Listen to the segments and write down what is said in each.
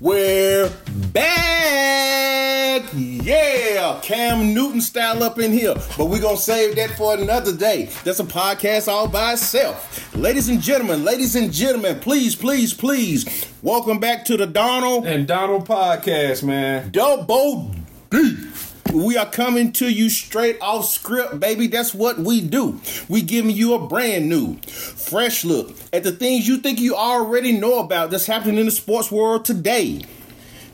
We're back. Yeah, Cam Newton style up in here. But we're going to save that for another day. That's a podcast all by itself. Ladies and gentlemen, ladies and gentlemen, please, please, please, welcome back to the Donald and Donald podcast, man. Double D. We are coming to you straight off script, baby. That's what we do. We giving you a brand new, fresh look at the things you think you already know about that's happening in the sports world today.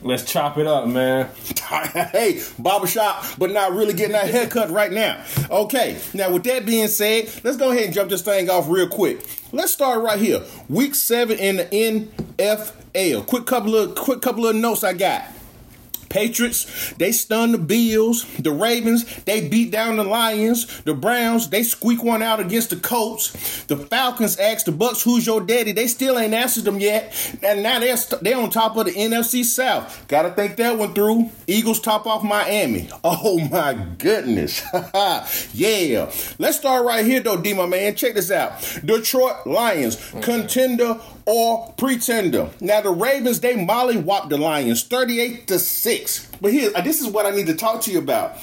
Let's chop it up, man. hey, barbershop, but not really getting that haircut right now. Okay, now with that being said, let's go ahead and jump this thing off real quick. Let's start right here. Week seven in the NFL. Quick couple of quick couple of notes I got. Patriots, they stun the Bills. The Ravens, they beat down the Lions. The Browns, they squeak one out against the Colts. The Falcons asked the Bucks, "Who's your daddy?" They still ain't answered them yet, and now they're they're on top of the NFC South. Got to think that one through. Eagles top off Miami. Oh my goodness, yeah. Let's start right here though, D my man. Check this out. Detroit Lions, contender or pretender. Now the Ravens they mollywhopped the Lions 38 to 6. But here uh, this is what I need to talk to you about.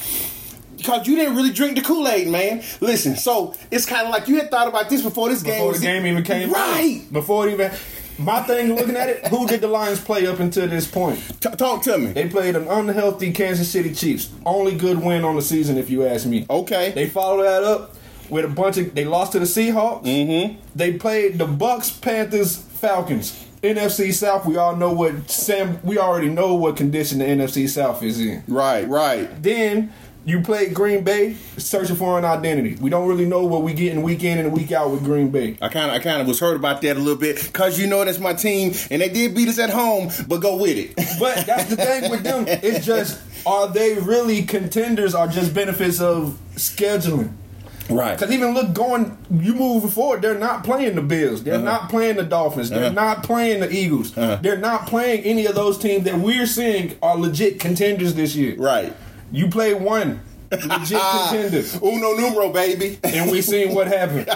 Because you didn't really drink the Kool-Aid, man. Listen, so it's kind of like you had thought about this before this before game. Before the game even came right. Out. Before it even my thing looking at it, who did the Lions play up until this point? T- talk to me. They played an unhealthy Kansas City Chiefs. Only good win on the season, if you ask me. Okay. They followed that up with a bunch of. They lost to the Seahawks. Mm-hmm. They played the Bucks, Panthers, Falcons. NFC South, we all know what Sam. We already know what condition the NFC South is in. Right, right. Then you played Green Bay, searching for an identity. We don't really know what we get in week in and week out with Green Bay. I kind of, I kind of was hurt about that a little bit because you know that's my team, and they did beat us at home, but go with it. but that's the thing with them. It's just, are they really contenders or just benefits of scheduling? Right. Because even look, going you moving forward, they're not playing the Bills. They're uh-huh. not playing the Dolphins. They're uh-huh. not playing the Eagles. Uh-huh. They're not playing any of those teams that we're seeing are legit contenders this year. Right. You play one legit contenders. Uno numero, baby. And we seen what happened.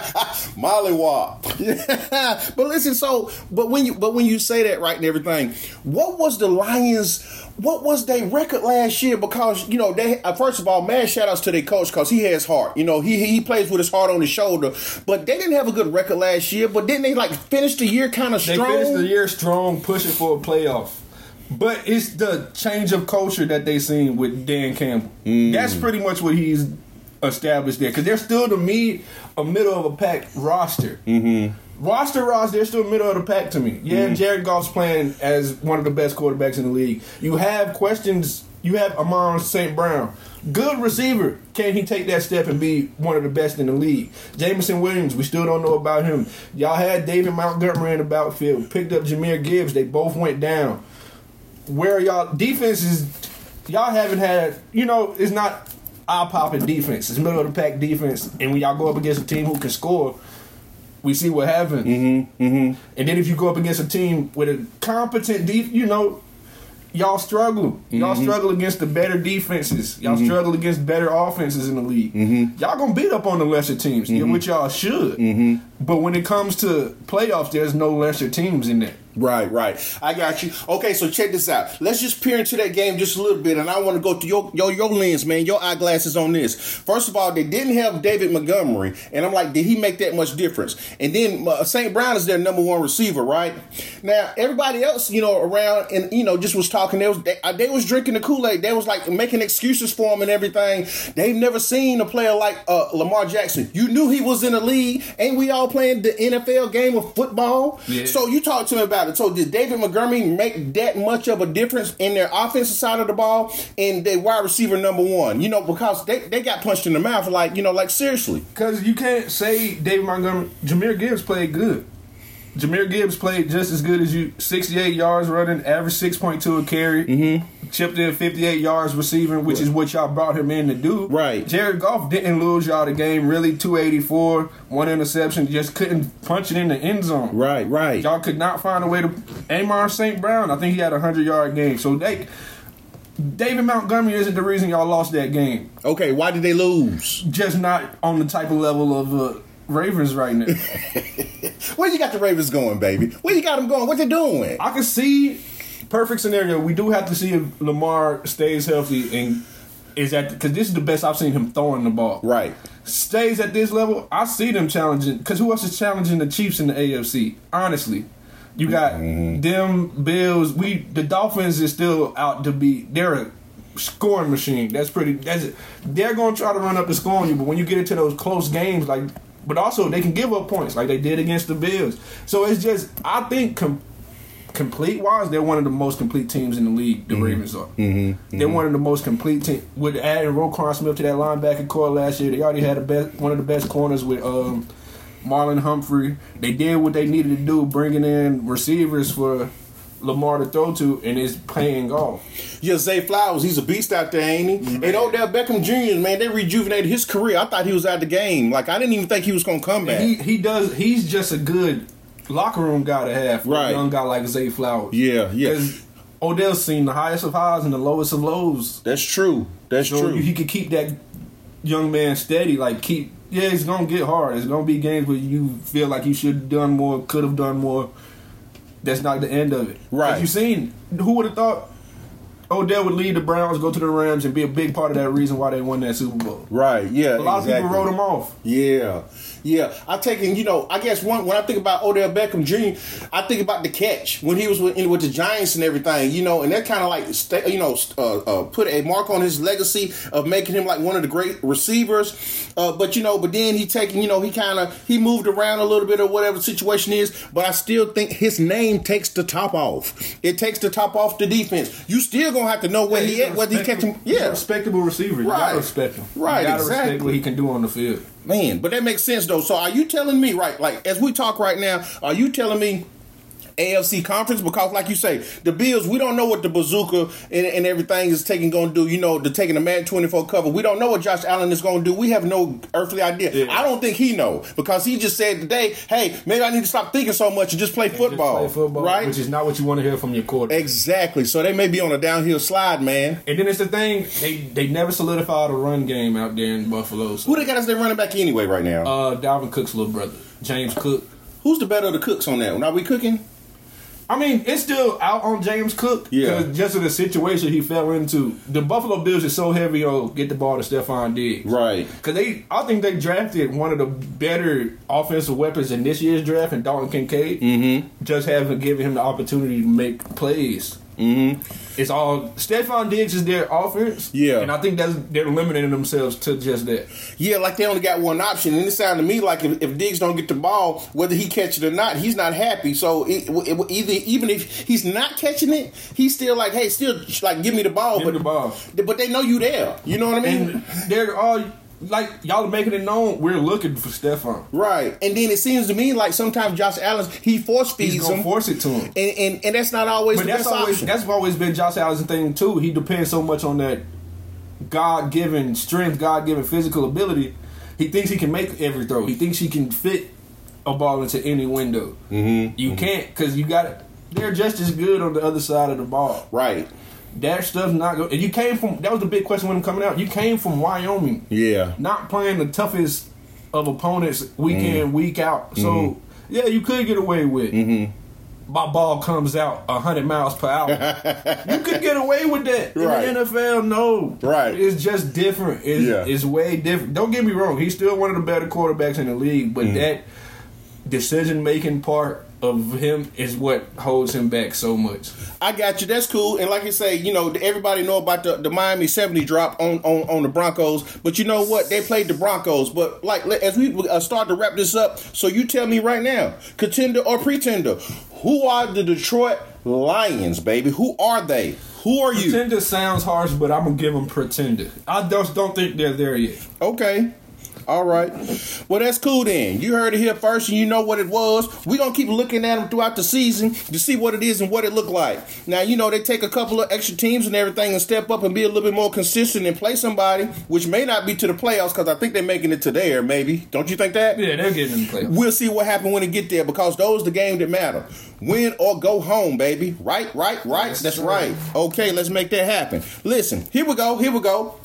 molly Mollywop. but listen, so but when you but when you say that right and everything, what was the Lions? What was their record last year? Because you know they uh, first of all, man, shout outs to their coach because he has heart. You know he he plays with his heart on his shoulder. But they didn't have a good record last year. But didn't they like finish the year kind of strong? They finished the year strong, pushing for a playoff. But it's the change of culture that they seen with Dan Campbell. Mm. That's pretty much what he's established there because they're still to me a middle of a pack roster. Mm-hmm. Roster roster, they're still middle of the pack to me. Yeah, mm-hmm. Jared Goff's playing as one of the best quarterbacks in the league. You have questions. You have Amon St. Brown, good receiver. Can he take that step and be one of the best in the league? Jameson Williams, we still don't know about him. Y'all had David Montgomery in the backfield. Picked up Jahmyr Gibbs. They both went down where y'all defense is y'all haven't had you know it's not eye popping defense. It's middle of the pack defense, and when y'all go up against a team who can score, we see what happens. Mm-hmm, mm-hmm. And then if you go up against a team with a competent def, you know, y'all struggle. Mm-hmm. Y'all struggle against the better defenses. Y'all mm-hmm. struggle against better offenses in the league. Mm-hmm. Y'all gonna beat up on the lesser teams, which y'all should. But when it comes to playoffs, there's no lesser teams in there. Right, right. I got you. Okay, so check this out. Let's just peer into that game just a little bit, and I want to go through your, your your lens, man, your eyeglasses on this. First of all, they didn't have David Montgomery, and I'm like, did he make that much difference? And then uh, St. Brown is their number one receiver, right? Now, everybody else, you know, around and you know, just was talking. They was they, uh, they was drinking the Kool Aid. They was like making excuses for him and everything. They've never seen a player like uh, Lamar Jackson. You knew he was in the league, and we all playing the NFL game of football. Yeah. So you talk to me about So did David Montgomery make that much of a difference in their offensive side of the ball and their wide receiver number one? You know, because they, they got punched in the mouth like, you know, like seriously. Because you can't say David Montgomery, Jahmyr Gibbs played good. Jahmyr Gibbs played just as good as you. 68 yards running, average 6.2 a carry. Mm-hmm. Chipped in 58 yards receiving, which right. is what y'all brought him in to do. Right. Jared Goff didn't lose y'all the game. Really, 284, one interception. Just couldn't punch it in the end zone. Right, right. Y'all could not find a way to. Amon St. Brown, I think he had a 100 yard game. So they. David Montgomery isn't the reason y'all lost that game. Okay, why did they lose? Just not on the type of level of uh, Ravens right now. Where you got the Ravens going, baby? Where you got them going? What they doing? I can see perfect scenario. We do have to see if Lamar stays healthy and is at because this is the best I've seen him throwing the ball. Right. Stays at this level, I see them challenging. Because who else is challenging the Chiefs in the AFC? Honestly, you got Mm-hmm. them Bills. We the Dolphins is still out to be. They're a scoring machine. That's pretty. That's it. they're going to try to run up the score on you. But when you get into those close games, like, but also they can give up points like they did against the Bills. So it's just I think. Com- complete wise, they're one of the most complete teams in the league. The Ravens are. Mm-hmm. They're one of the most complete teams. With adding Roquan Smith to that linebacker corps last year, they already had a best, one of the best corners with um, Marlon Humphrey. They did what they needed to do, bringing in receivers for Lamar to throw to, and it's paying off. Yeah, Zay Flowers, he's a beast out there, ain't he? Mm-hmm. And Odell Beckham Jr., man, they rejuvenated his career. I thought he was out of the game. Like, I didn't even think he was going to come back. He he does. He's just a good locker room guy to have. For Right. A young guy like Zay Flowers. Yeah, yeah. Odell's seen the highest of highs and the lowest of lows. That's true. That's So true. he could keep that young man steady. Like keep, yeah, it's gonna get hard. It's gonna be games where you feel like you should have done more, could have done more. That's not the end of it. Right. If You seen who would have thought Odell would lead the Browns, go to the Rams, and be a big part of that reason why they won that Super Bowl. right, yeah. A lot exactly. of people wrote him off. Yeah, yeah. I take it. You know, I guess one when I think about Odell Beckham Jr., I think about the catch when he was with, with the Giants and everything. You know, and that kind of like you know uh, uh, put a mark on his legacy of making him like one of the great receivers. Uh, but you know, but then he taking you know he kind of he moved around a little bit or whatever the situation is. But I still think his name takes the top off. It takes the top off the defense. You still gonna have to know where he at, whether he catch him. respectable- he's a Yeah, respectable receiver. You Right. gotta respect him. Right, You gotta exactly. respect what he can do on the field. Man, but that makes sense though. So are you telling me, right, like as we talk right now, are you telling me AFC conference? Because like you say, the Bills, we don't know what the bazooka and, and everything is taking gonna do, you know, the taking the man 24 cover. We don't know what Josh Allen is gonna do. We have no earthly idea. Yeah. I don't think he know because he just said today, hey, maybe I need to stop thinking so much and just play football. Just play football, Right? Which is not what you want to hear from your quarterback. exactly. So they may be on a downhill slide, man. And then it's the thing they they never solidified a run game out there in Buffalo. So, Who they got as their running back anyway right now? uh, Dalvin Cook's little brother, James Cook. Who's the better of the cooks on that one? Are we cooking? I mean, it's still out on James Cook. Yeah. Just of the situation he fell into. The Buffalo Bills is so heavy on get the ball to Stefon Diggs. Right. Cause they, I think they drafted one of the better offensive weapons in this year's draft, and Dalton Kincaid. Mm-hmm. Just haven't given him the opportunity to make plays. Mm-hmm. It's all Stefon Diggs is their offense. Yeah. and I think that's they're limiting themselves to just that. Yeah, like they only got one option, and it sounded to me like if, if Diggs don't get the ball, whether he catch it or not, he's not happy. So it, it, either even if he's not catching it, he's still like, hey, still like give me the ball, Give but the ball. but they know you there. You know what I mean? And they're all like y'all are making it known we're looking for Stefon. right. And then it seems to me like sometimes Josh Allen he force feeds He's gonna him, force it to him. and, and and that's not always But the that's best always option. that's always been Josh Allen's thing too. He depends so much on that God given strength, God given physical ability. He thinks he can make every throw. He thinks he can fit a ball into any window. Mm-hmm. You can't because you got they're just as good on the other side of the ball. right. That stuff's not good. And you came from that was the big question when him coming out. You came from Wyoming, Yeah. not playing the toughest of opponents week mm-hmm. in week out. So mm-hmm. yeah, you could get away with. Mm-hmm. My ball comes out hundred miles per hour. you could get away with that Right. in the NFL. No, Right. It's just different. It's, Yeah. it's way different. Don't get me wrong. He's still one of the better quarterbacks in the league, but that decision making part of him is what holds him back so much. I got you. That's cool. And like you say, you know, everybody know about the, the Miami 70 drop on, on, on the Broncos. But you know what? They played the Broncos. But like as we uh, start to wrap this up, so you tell me right now, contender or pretender, who are the Detroit Lions, baby? Who are they? Who are you? Pretender sounds harsh, but I'm gonna give him pretender. I just don't think they're there yet. Okay. All right. Well, that's cool then. You heard it here first, and you know what it was. We're gonna keep looking at them throughout the season to see what it is and what it looked like. Now, you know they take a couple of extra teams and everything and step up and be a little bit more consistent and play somebody, which may not be to the playoffs because I think they're making it to there. Maybe don't you think that? Yeah, they're getting in the playoffs. We'll see what happens when it get there because those the game that matter. Win or go home, baby. Right, right, right. That's sir. right. Okay, let's make that happen. Listen, here we go. Here we go.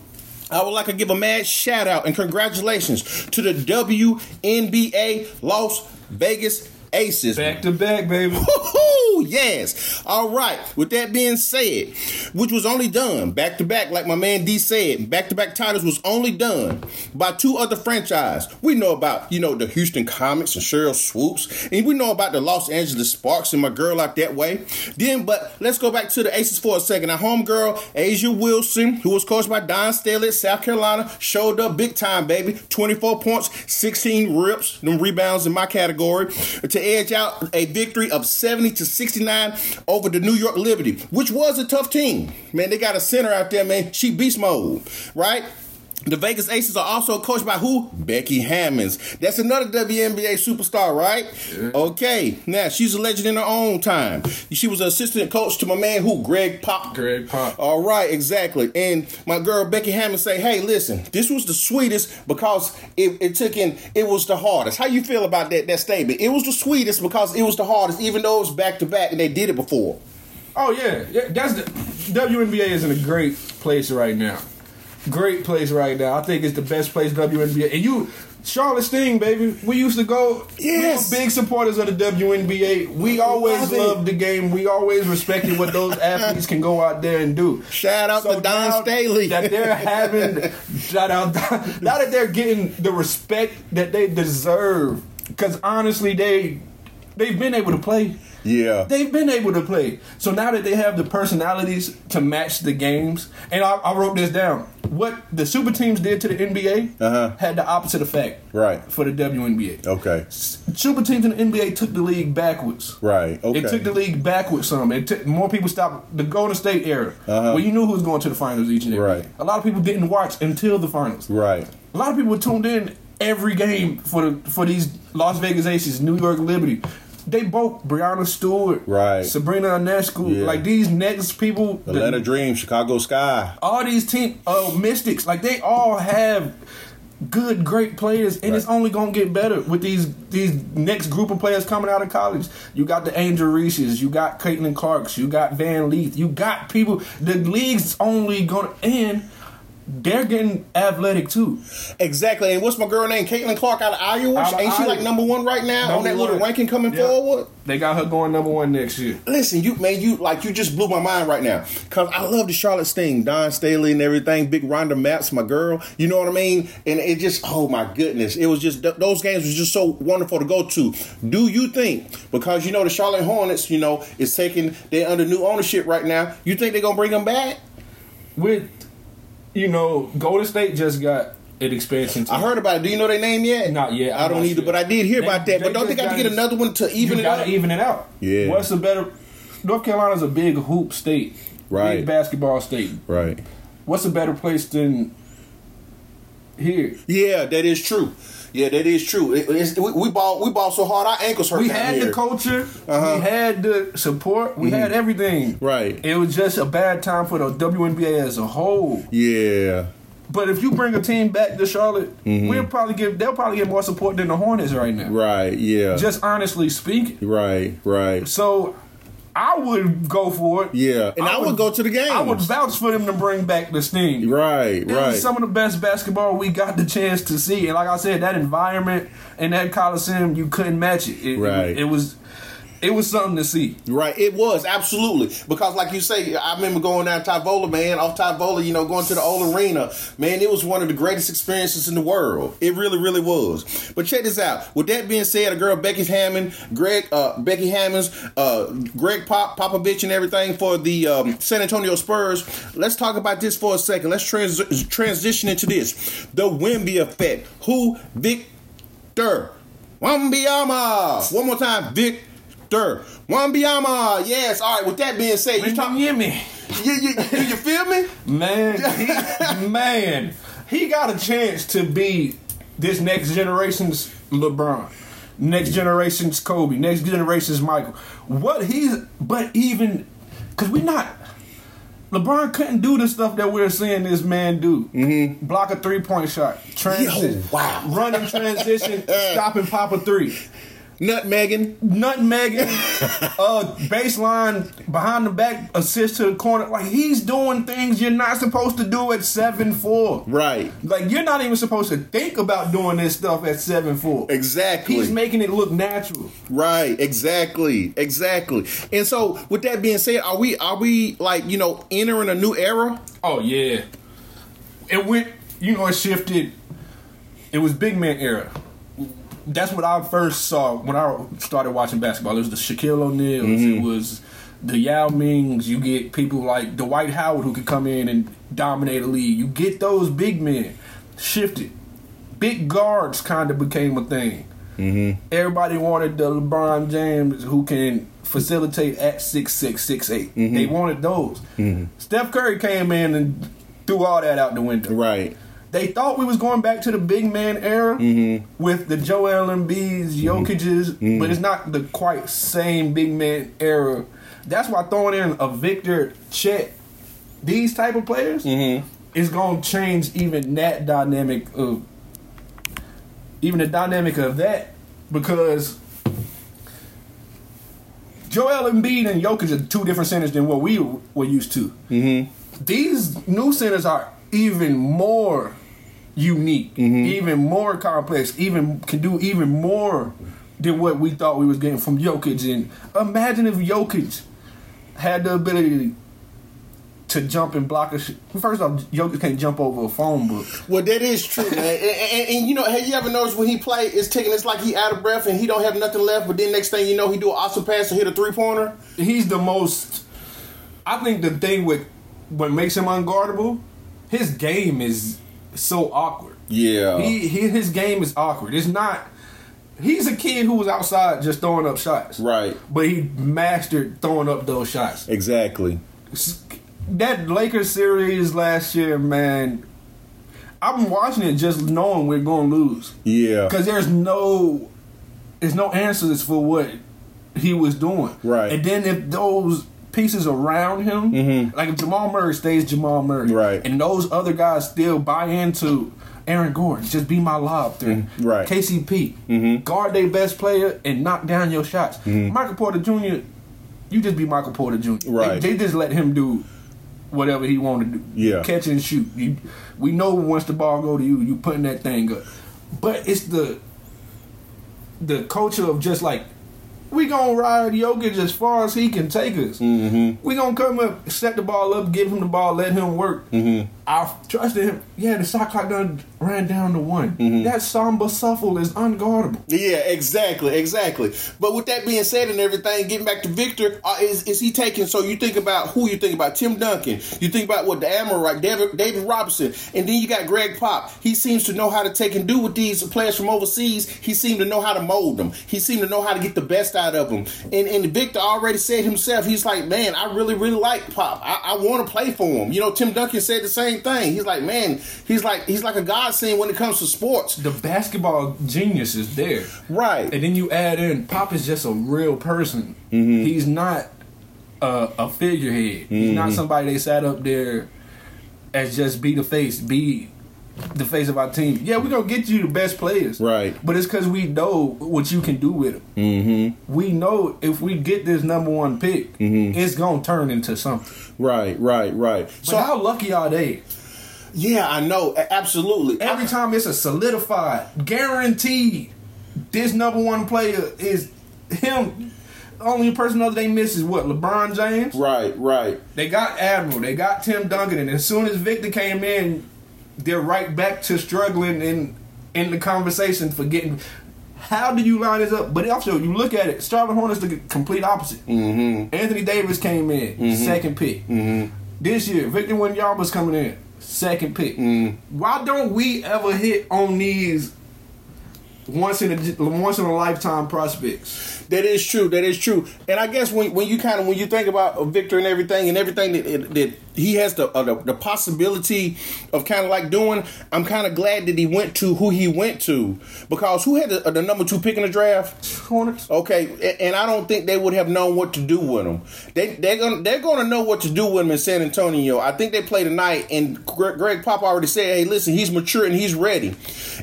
I would like to give a mad shout out and congratulations to the WNBA Las Vegas Aces. Back to back, baby. Woo-hoo! Yes. All right. With that being said, which was only done back to back, like my man D said, back to back titles was only done by two other franchise. We know about, you know, the Houston Comets and Sheryl Swoopes, and we know about the Los Angeles Sparks and my girl out that way. Then, but let's go back to the Aces for a second. Our homegirl, A'ja Wilson, who was coached by Dawn Staley at South Carolina, showed up big time, baby. 24 points, 16 rips, them rebounds in my category, to edge out a victory of 70 to 69 over the New York Liberty, which was a tough team. Man, they got a center out there, man. She beast mode, right? The Vegas Aces are also coached by who? Becky Hammonds. That's another WNBA superstar, right? Yeah. Okay. Now she's a legend in her own time. She was an assistant coach to my man who? Greg Pop. Greg Pop. All right, exactly. And my girl Becky Hammon say, "Hey, listen, this was the sweetest because it, it took in. It was the hardest. How you feel about that that statement? It was the sweetest because it was the hardest, even though it was back to back and they did it before. Oh yeah, yeah. That's the WNBA is in a great place right now great place right now. I think it's the best place WNBA. And you, Charlotte Sting, baby, we used to go. Yes, we big supporters of the WNBA. We always loved the game. We always respected what those athletes can go out there and do. Shout out so to Dawn Staley that they're having. shout out now that they're getting the respect that they deserve. Because honestly, they they've been able to play. Yeah. They've been able to play. So now that they have the personalities to match the games, and I, I wrote this down. What the super teams did to the NBA uh-huh. had the opposite effect. Right. For the WNBA. Okay. Super teams in the NBA took the league backwards. Right. Okay. It took the league backwards some. It took more people stopped the Golden State era, uh-huh. where you knew who was going to the finals each and every. Right. A lot of people didn't watch until the finals. Right. A lot of people tuned in every game for the for these Las Vegas Aces, New York Liberty, they both Breanna Stewart, right? Sabrina Ionescu, yeah. like these next people, Atlanta the, Dream, Chicago Sky, all these team uh, Mystics, like they all have good, great players, and right. it's only gonna get better with these these next group of players coming out of college. You got the Angel Reese's, you got Caitlin Clarks, you got Van Lith, you got people. The league's only gonna end they're getting athletic too. Exactly. And what's my girl name? Caitlin Clark out of Iowa. Out of Ain't she like number one right now number on that little ranking coming forward? They got her going number one next year. Listen, you man, you like you just blew my mind right now. Cause I love the Charlotte Sting, Dawn Staley and everything. Big Rhonda Mapps, my girl. You know what I mean? And it just, oh my goodness, it was just those games was just so wonderful to go to. Do you think because you know the Charlotte Hornets, you know, is taking they're under new ownership right now? You think they're gonna bring them back? With you know, Golden State just got an expansion. Team. I heard about it. Do you know their name yet? Not yet. I do not either, sure. but I did hear they, about that. But don't they got to get another one to even it out? even it out. Yeah. What's the better? North Carolina's a big hoop state, right? Big basketball state, right? What's a better place than here? Yeah, that is true. Yeah, that is true. It, we, we ball we ball so hard our ankles hurt. We had here. the culture. Uh-huh. We had the support. We mm-hmm. had everything. Right. It was just a bad time for the WNBA as a whole. Yeah. But if you bring a team back to Charlotte, mm-hmm. we'll probably get they'll probably get more support than the Hornets right now. Right. Yeah. Just honestly speaking. Right. Right. So I would go for it. Yeah, and I, I would, would, go to the game. I would vouch for them to bring back the Sting. Right, it right. some of the best basketball we got the chance to see, and like I said, that environment and that Coliseum, you couldn't match it. it right, it, it was it was something to see. Right, it was absolutely because, like you say, I remember going down Tyvola, man, off Tyvola, you know, going to the old arena, man. It was one of the greatest experiences in the world. It really, really was. But check this out. With that being said, a girl Becky Hammon, Greg, uh, Becky Hammonds, uh, Greg Pop, Popovich, and everything for the um, San Antonio Spurs. Let's talk about this for a second. Let's trans- transition into this. The Wemby effect. Who Victor Wembanyama. One more time, Victor. Victor Wembanyama. Yes. All right. With that being said, you talking You, you, you, you feel me? Man, he, man, he got a chance to be this next generation's LeBron, next generation's Kobe, next generation's Michael. What he's, but even because we're not. LeBron couldn't do the stuff that we're seeing this man do. Mm-hmm. Block a three point shot, transition, Yo, wow, running transition, stopping pop a three. Nutmegging. nutmegging, uh, baseline behind the back assist to the corner. Like he's doing things you're not supposed to do at seven four. Right. Like you're not even supposed to think about doing this stuff at seven four. Exactly. He's making it look natural. Right, exactly, exactly. And so, with that being said, are we are we like you know entering a new era? Oh yeah, it went. You know, it shifted. It was big man era. That's what I first saw when I started watching basketball. It was the Shaquille O'Neals. It mm-hmm. was the Yao Mings. You get people like Dwight Howard who could come in and dominate a league. You get those big men shifted. Big guards kind of became a thing. Mm-hmm. Everybody wanted the LeBron James who can facilitate at six six six eight. Mm-hmm. They wanted those. Steph Curry came in and threw all that out the window. Right. They thought we was going back to the big man era mm-hmm. with the Joel Embiid's, mm-hmm. Jokic's, but it's mm-hmm. not the quite same big man era. That's why throwing in a Victor, Chet, these type of players is going to change even that dynamic of even the dynamic of that because Joel Embiid and Jokic are two different centers than what we were used to. These new centers are even more unique, mm-hmm. even more complex, even can do even more than what we thought we was getting from Jokic. And imagine if Jokic had the ability to jump and block a sh- First off, Jokic can't jump over a phone book. Well, that is true, man. and, and, and, you know, have you ever noticed when he play, it's taking it's like he out of breath and he don't have nothing left. But then next thing you know, he do an awesome pass and hit a three pointer. He's the most. I think the thing with what makes him unguardable, his game is so awkward. Yeah. He, he his game is awkward. It's not. He's a kid who was outside just throwing up shots. Right. But he mastered throwing up those shots. Exactly. That Lakers series last year, man. I'm watching it just knowing we're going to lose Yeah. because there's no, there's no answers for what he was doing. Right. And then if those pieces around him, like if Jamal Murray stays Jamal Murray, Mm-hmm. Right. and those other guys still buy into Aaron Gordon, just be my lob threat. Mm-hmm. Right. KCP, guard their best player and knock down your shots. Michael Porter Jr., you just be Michael Porter Jr. They- Right. They, just let him do whatever he wanted to do. Yeah. Catch and shoot. You, we know once the ball go to you, you putting that thing up. But it's the the culture of just like we gonna ride Jokic as far as he can take us. Mm-hmm. We gonna come up, set the ball up, give him the ball, let him work. Mm-hmm. I trusted him. Yeah, the shot clock done ran down to one. That Sombor Shuffle is unguardable. Yeah, exactly, exactly. But with that being said and everything, getting back to Victor, uh, is is he taking? So you think about who you think about? Tim Duncan. You think about what the right? David David Robinson, and then you got Greg Pop. He seems to know how to take and do with these players from overseas. He seemed to know how to mold them. He seemed to know how to get the best out of them. And and Victor already said himself, he's like, man, I really really like Pop. I, I want to play for him. You know, Tim Duncan said the same thing. He's like, man, he's like he's like a godsend when it comes to sports. The basketball genius is there. Right. And then you add in Pop is just a real person. Mm-hmm. He's not a, a figurehead. He's not mm-hmm. somebody they sat up there as just be the face, be the face of our team. Yeah, we're gonna get you the best players, Right. But it's because we know what you can do with them. Mm-hmm. We know if we get this number one pick, mm-hmm. it's gonna turn into something. Right, right, right. So So how lucky are they? yeah, I know, absolutely. Every time it's a solidified, guaranteed, this number one player is him. Only person other they miss is what LeBron James. Right, right. They got Admiral, they got Tim Duncan, and as soon as Victor came in, they're right back to struggling in in the conversation for getting. How do you line this up? But also, you look at it. Charlotte Hornets the complete opposite. Mm-hmm. Anthony Davis came in second pick. Mm-hmm. This year, Victor Wembanyama's coming in second pick. Why don't we ever hit on these once in a once in a lifetime prospects? That is true. That is true. And I guess when when you kind of when you think about Victor and everything and everything that, that he has the uh, the, the possibility of kind of like doing. I'm kind of glad that he went to who he went to because who had the, the number two pick in the draft? Hornets. Okay, and I don't think they would have known what to do with him. They they're gonna they're gonna know what to do with him in San Antonio. I think they play tonight, and Greg Pop already said, "Hey, listen, he's mature and he's ready."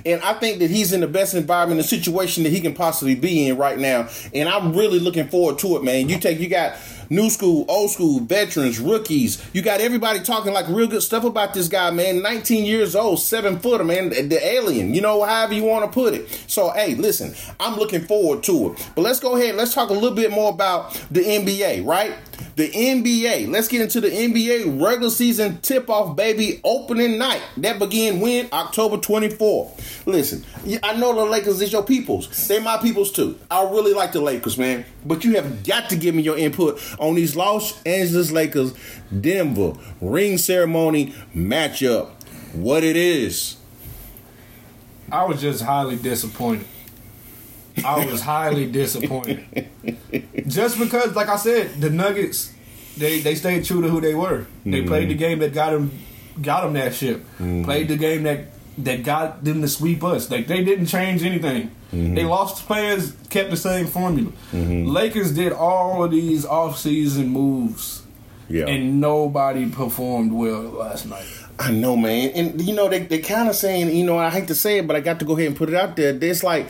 And I think that he's in the best environment, the situation that he can possibly be in right now. And I'm really looking forward to it, man. You take you got new school, old school, veterans, rookies. You got everybody talking like real good stuff about this guy, man. 19 years old, seven footer, man. The alien, you know, however you want to put it. So, hey, listen, I'm looking forward to it. But let's go ahead. Let's talk a little bit more about the NBA, right? The NBA. Let's get into the NBA regular season tip off, baby. Opening night. That began when? October 24th. Listen, I know the Lakers is your peoples. They my peoples too. I really like the Lakers, man. But you have got to give me your input on these Los Angeles Lakers Denver ring ceremony matchup. What it is. I was just highly disappointed. I was highly disappointed. Just because, like I said, the Nuggets, they they stayed true to who they were. They mm-hmm. played the game that got them got them that ship. Mm-hmm. Played the game that that got them to sweep us. Like they didn't change anything. Mm-hmm. They lost players, kept the same formula. Mm-hmm. Lakers did all of these off-season moves, yeah. and nobody performed well last night. I know, man. And you know, they they kind of saying, you know, I hate to say it, but I got to go ahead and put it out there. It's like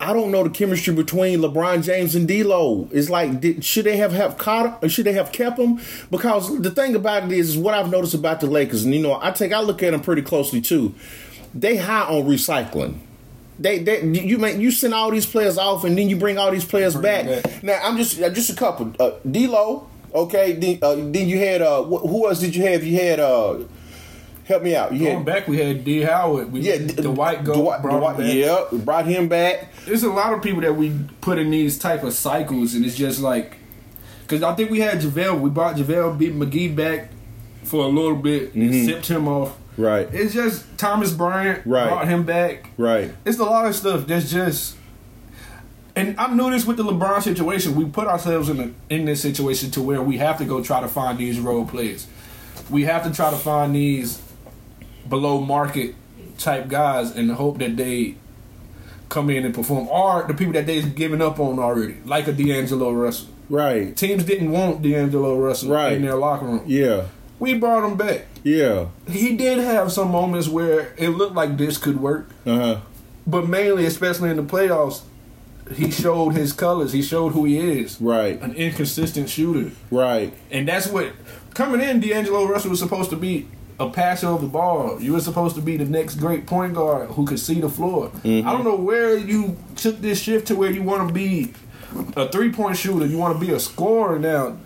I don't know the chemistry between LeBron James and D'Lo. It's like, did, should they have have caught or should they have kept him? Because the thing about it is, is what I've noticed about the Lakers, and you know, I take I look at them pretty closely too. They high on recycling. They, they you make you send all these players off and then you bring all these players back. back. Now I'm just just a couple. Uh, D'Lo, okay. Then, uh, then you had uh, who else did you have? You had uh, Help me out. You Going had, back, we had D. Howard. We, yeah, the white Dwight, brought Dwight, Yeah, brought him back. There's a lot of people that we put in these type of cycles, and it's just like because I think we had JaVale. We brought JaVale beat McGee back for a little bit mm-hmm. and sipped him off. Right. It's just Thomas Bryant right. brought him back. Right. It's a lot of stuff that's just. And I knew this with the LeBron situation. We put ourselves in a, in this situation to where we have to go try to find these role players. We have to try to find these below market type guys and hope that they come in and perform, or the people that they've given up on already, like a D'Angelo Russell. Right. Teams didn't want D'Angelo Russell right. in their locker room. Yeah. We brought him back. Yeah. He did have some moments where it looked like this could work. Uh-huh. But mainly, especially in the playoffs, he showed his colors. He showed who he is. Right. An inconsistent shooter. Right. And that's what coming in, D'Angelo Russell was supposed to be a passer of the ball. You were supposed to be the next great point guard who could see the floor. Mm-hmm. I don't know where you took this shift to where you want to be a three point shooter. You want to be a scorer now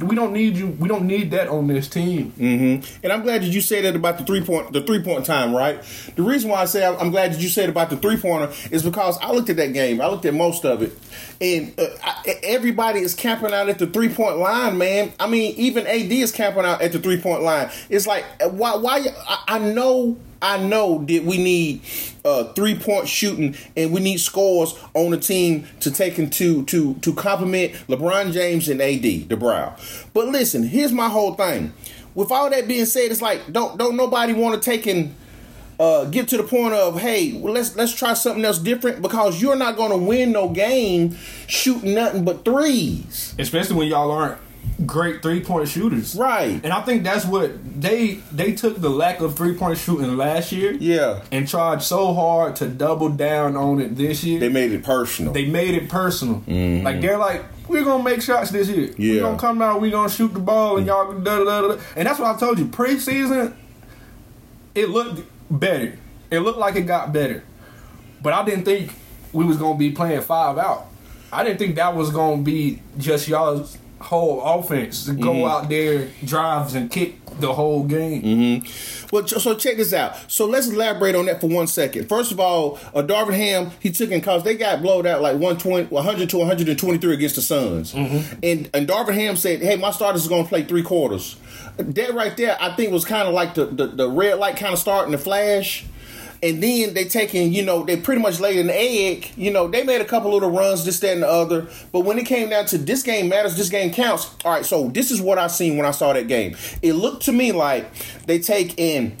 we don't need you. We don't need that on this team. Mm-hmm. And I'm glad that you said that about the three point the three point time. Right. The reason why I say I'm glad that you said about the three pointer is because I looked at that game. I looked at most of it, and uh, I, everybody is camping out at the three point line. Man, I mean, even AD is camping out at the three point line. It's like why? Why? I, I know I know that we need uh, three point shooting and we need scores on the team to take into to to complement LeBron James and AD the brow. But listen, here's my whole thing. With all that being said, it's like don't don't nobody want to take and uh, get to the point of hey, well, let's let's try something else different because you're not going to win no game shooting nothing but threes. Especially when y'all aren't great three point shooters. Right. And I think that's what they they took the lack of three point shooting last year. Yeah. And tried so hard to double down on it this year. They made it personal. They made it personal. Mm-hmm. Like they're like, we're gonna make shots this year. Yeah. We're gonna come out, we're gonna shoot the ball and y'all da, da, da, and that's what I told you. Preseason, it looked better. It looked like it got better. But I didn't think we was gonna be playing five out. I didn't think that was gonna be just y'all's whole offense to go mm-hmm. out there, drives, and kick the whole game. Mm-hmm. Well, so check this out. So let's elaborate on that for one second. First of all, uh, Darvin Ham, he took in cause they got blowed out like 120, 100 to 123 against the Suns. Mm-hmm. And, and Darvin Ham said, hey, my starters are going to play three quarters. That right there, I think was kind of like the, the, the red light kind of starting to flash and then they taking, you know, they pretty much laid an egg. You know, they made a couple little runs, this, that, and the other. But when it came down to this game matters, this game counts. All right, so this is what I seen when I saw that game. It looked to me like they take in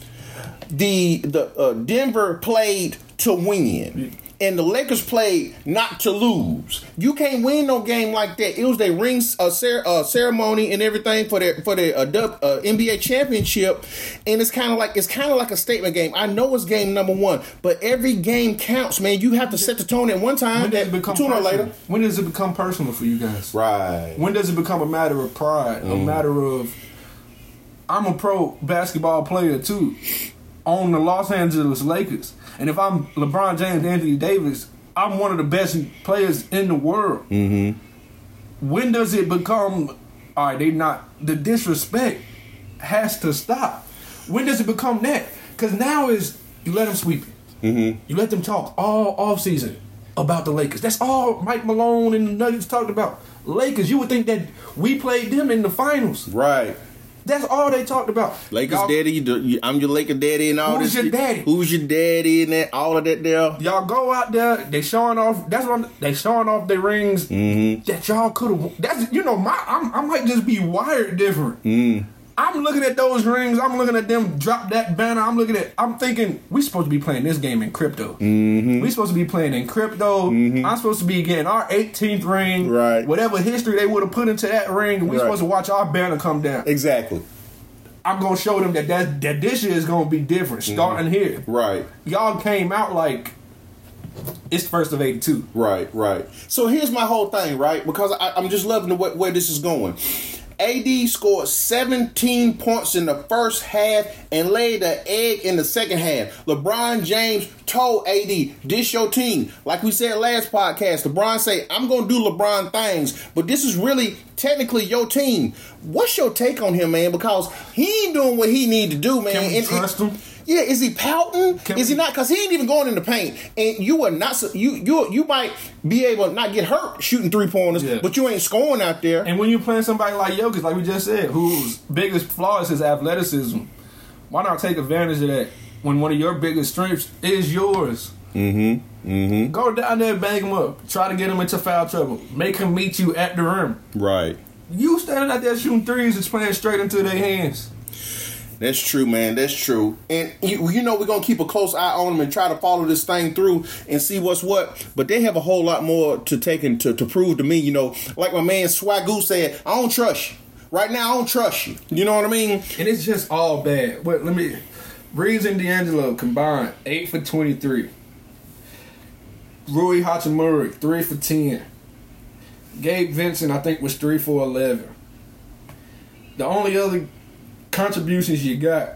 the the uh, Denver played to win. And the Lakers played not to lose. You can't win no game like that. It was their ring uh, cer- uh, ceremony and everything for their for their uh, uh, NBA championship, and it's kind of like it's kind of like a statement game. I know it's game number one, but every game counts, man. You have to set the tone at one time. When does it that become sooner or personal? later, When does it become personal for you guys? right? When does it become a matter of pride? A matter of I'm a pro basketball player too, on the Los Angeles Lakers, and if I'm LeBron James, Anthony Davis, I'm one of the best players in the world. Mm-hmm. When does it become? All right, they not the disrespect has to stop. When does it become that? Because now is you let them sweep it. Mm-hmm. You let them talk all off season about the Lakers. That's all Mike Malone and the Nuggets talked about. Lakers. You would think that we played them in the finals. Right. That's all they talked about. Lakers y'all, daddy, you do- you- I'm your Laker daddy, and all Who's this. your daddy? Who's your daddy, and that all of that there. Y'all go out there. They showing off. That's what I'm, they showing off their rings Mm-hmm. that y'all could have. That's you know my. I'm, I might just be wired different. Mm. I'm looking at those rings. I'm looking at them drop that banner. I'm looking at. I'm thinking we supposed to be playing this game in crypto. Mm-hmm. We supposed to be playing in crypto. I'm supposed to be getting our 18th ring. Right. Whatever history they would have put into that ring. We Right. supposed to watch our banner come down. Exactly. I'm gonna show them that that, that this year is gonna be different. Starting here, Right. y'all came out like it's first of '82. Right, right. So here's my whole thing, right? Because I, I'm just loving the way, where this is going. AD scored 17 points in the first half and laid an egg in the second half. LeBron James told AD, "This your team." Like we said last podcast, LeBron say, "I'm gonna do LeBron things," but this is really technically your team. What's your take on him, man? Because he ain't doing what he need to do, man. Can we And- trust him? Yeah, is he pouting? Can is he not? Because he ain't even going in the paint, and you are not. You you you might be able to not get hurt shooting three pointers, Yeah. but you ain't scoring out there. And when you're playing somebody like Jokic, like we just said, whose biggest flaw is his athleticism, why not take advantage of that when one of your biggest strengths is yours? Mm-hmm. Mm-hmm. Go down there, bang him up, try to get him into foul trouble, make him meet you at the rim. right. You standing out there shooting threes and playing straight into their hands. That's true, man. That's true. And you, you know we're gonna keep a close eye on them and try to follow this thing through and see what's what. But they have a whole lot more to take and to, to prove to me. You know, like my man Swagoo said, I don't trust you. Right now, I don't trust you. You know what I mean? And it's just all bad. But let me Reeves and D'Angelo combined eight for twenty three. Rui Hachimura three for ten. Gabe Vincent I think was three for eleven. The only other contributions you got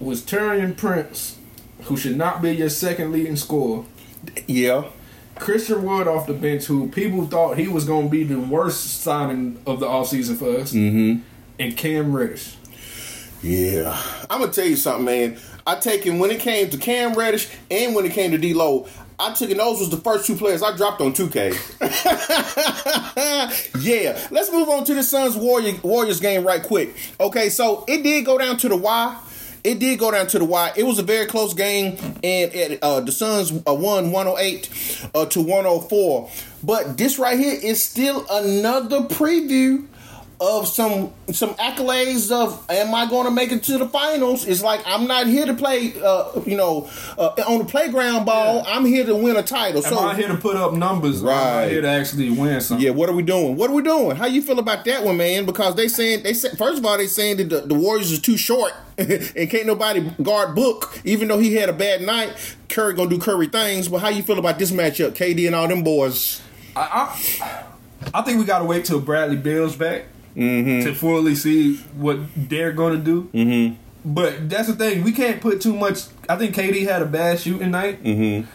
was Taurean Prince, who should not be your second leading scorer. Yeah. Christian Wood off the bench, who people thought he was going to be the worst signing of the offseason for us. Mm-hmm. And Cam Reddish. Yeah, I'm gonna tell you something, man. I take him when it came to Cam Reddish and when it came to D-Lo. I took it. Those was the first two players I dropped on 2K. yeah, let's move on to the Suns Warrior, Warriors game right quick. Okay, so it did go down to the wire. It did go down to the wire. It was a very close game, and it, uh, the Suns uh, won 108 uh, to 104. But this right here is still another preview of some some accolades of am I going to make it to the finals? It's like I'm not here to play, uh, you know, uh, on the playground ball. Yeah. I'm here to win a title. Am so I'm here to put up numbers? Or am I Right. here to actually win something? yeah, what are we doing? What are we doing? How you feel about that one, man? Because they saying they said first of all they saying that the, the Warriors is too short and can't nobody guard Book. Even though he had a bad night, Curry gonna do Curry things. But how you feel about this matchup, KD and all them boys? I, I, I think we got to wait till Bradley Beal's back to fully see what they're going to do. Mm-hmm. But that's the thing. We can't put too much. I think KD had a bad shooting night. Mm-hmm.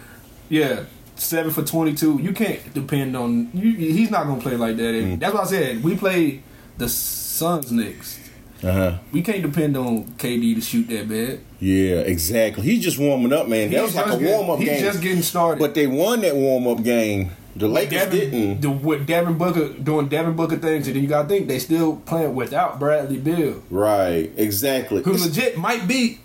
Yeah. Seven for twenty-two. You can't depend on. You, he's not gonna play like that. That's what I said. We play the Suns next. Uh huh. We can't depend on KD to shoot that bad. Yeah, exactly. He's just warming up, man. That was like a warm up He's just getting started. But they won that warm up game. The Lakers Devin, didn't. the, with Devin Booker doing Devin Booker things, and then you got to think they still playing without Bradley Beal, Right, exactly. who legit might be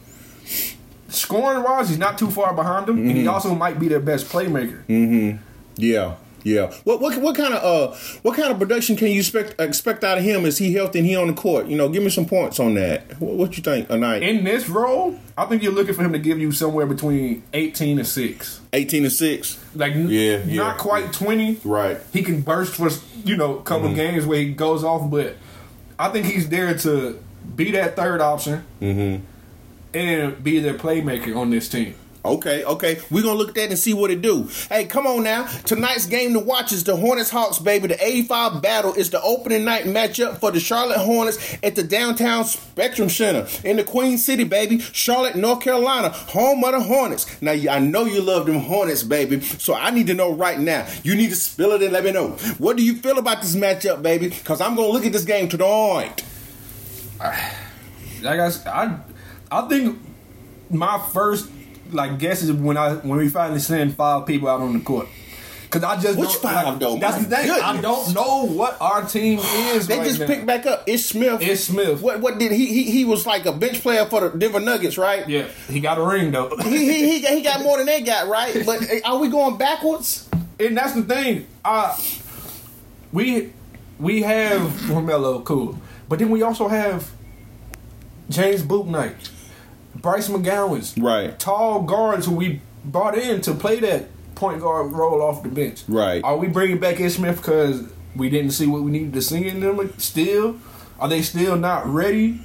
scoring wise, he's not too far behind them, and he mm-hmm. also might be their best playmaker. Mm-hmm. Yeah, yeah. What what what kind of uh what kind of production can you expect expect out of him? Is he healthy and he on the court? You know, give me some points on that. What, what you think a night? In this role, I think you're looking for him to give you somewhere between 18 and six. Eighteen and six. Like Yeah, not yeah. quite 20. Right. He can burst for you know a couple games where he goes off, but I think he's there to be that third option and be their playmaker on this team. Okay, okay. We're gonna look at that and see what it do. Hey, come on now. Tonight's game to watch is the Hornets Hawks, baby. The 85 battle is the opening night matchup for the Charlotte Hornets at the downtown Spectrum Center in the Queen City, baby. Charlotte, North Carolina, home of the Hornets. Now I know you love them Hornets, baby. So I need to know right now. You need to spill it and let me know. What do you feel about this matchup, baby? Because I'm gonna look at this game tonight. Like I, I, I think my first like guess is when I when we finally send five people out on the court. Cause I just Which don't- five, like, though? That's the thing. I don't know what our team is. They right just now. picked back up. Ish Smith. Ish Smith. What? What did he? He, he was like a bench player for the Denver Nuggets, right? Yeah, he got a ring though. he, he, he, got, he got more than they got, right? But uh, are we going backwards? and that's the thing. Uh we we have Romelo, cool, but then we also have James Bouknight, Bryce McGowens, Right. Tall guards who we brought in to play that point guard role off the bench. Right. Are we bringing back Ish Smith because we didn't see what we needed to see in them? Still, are they still not ready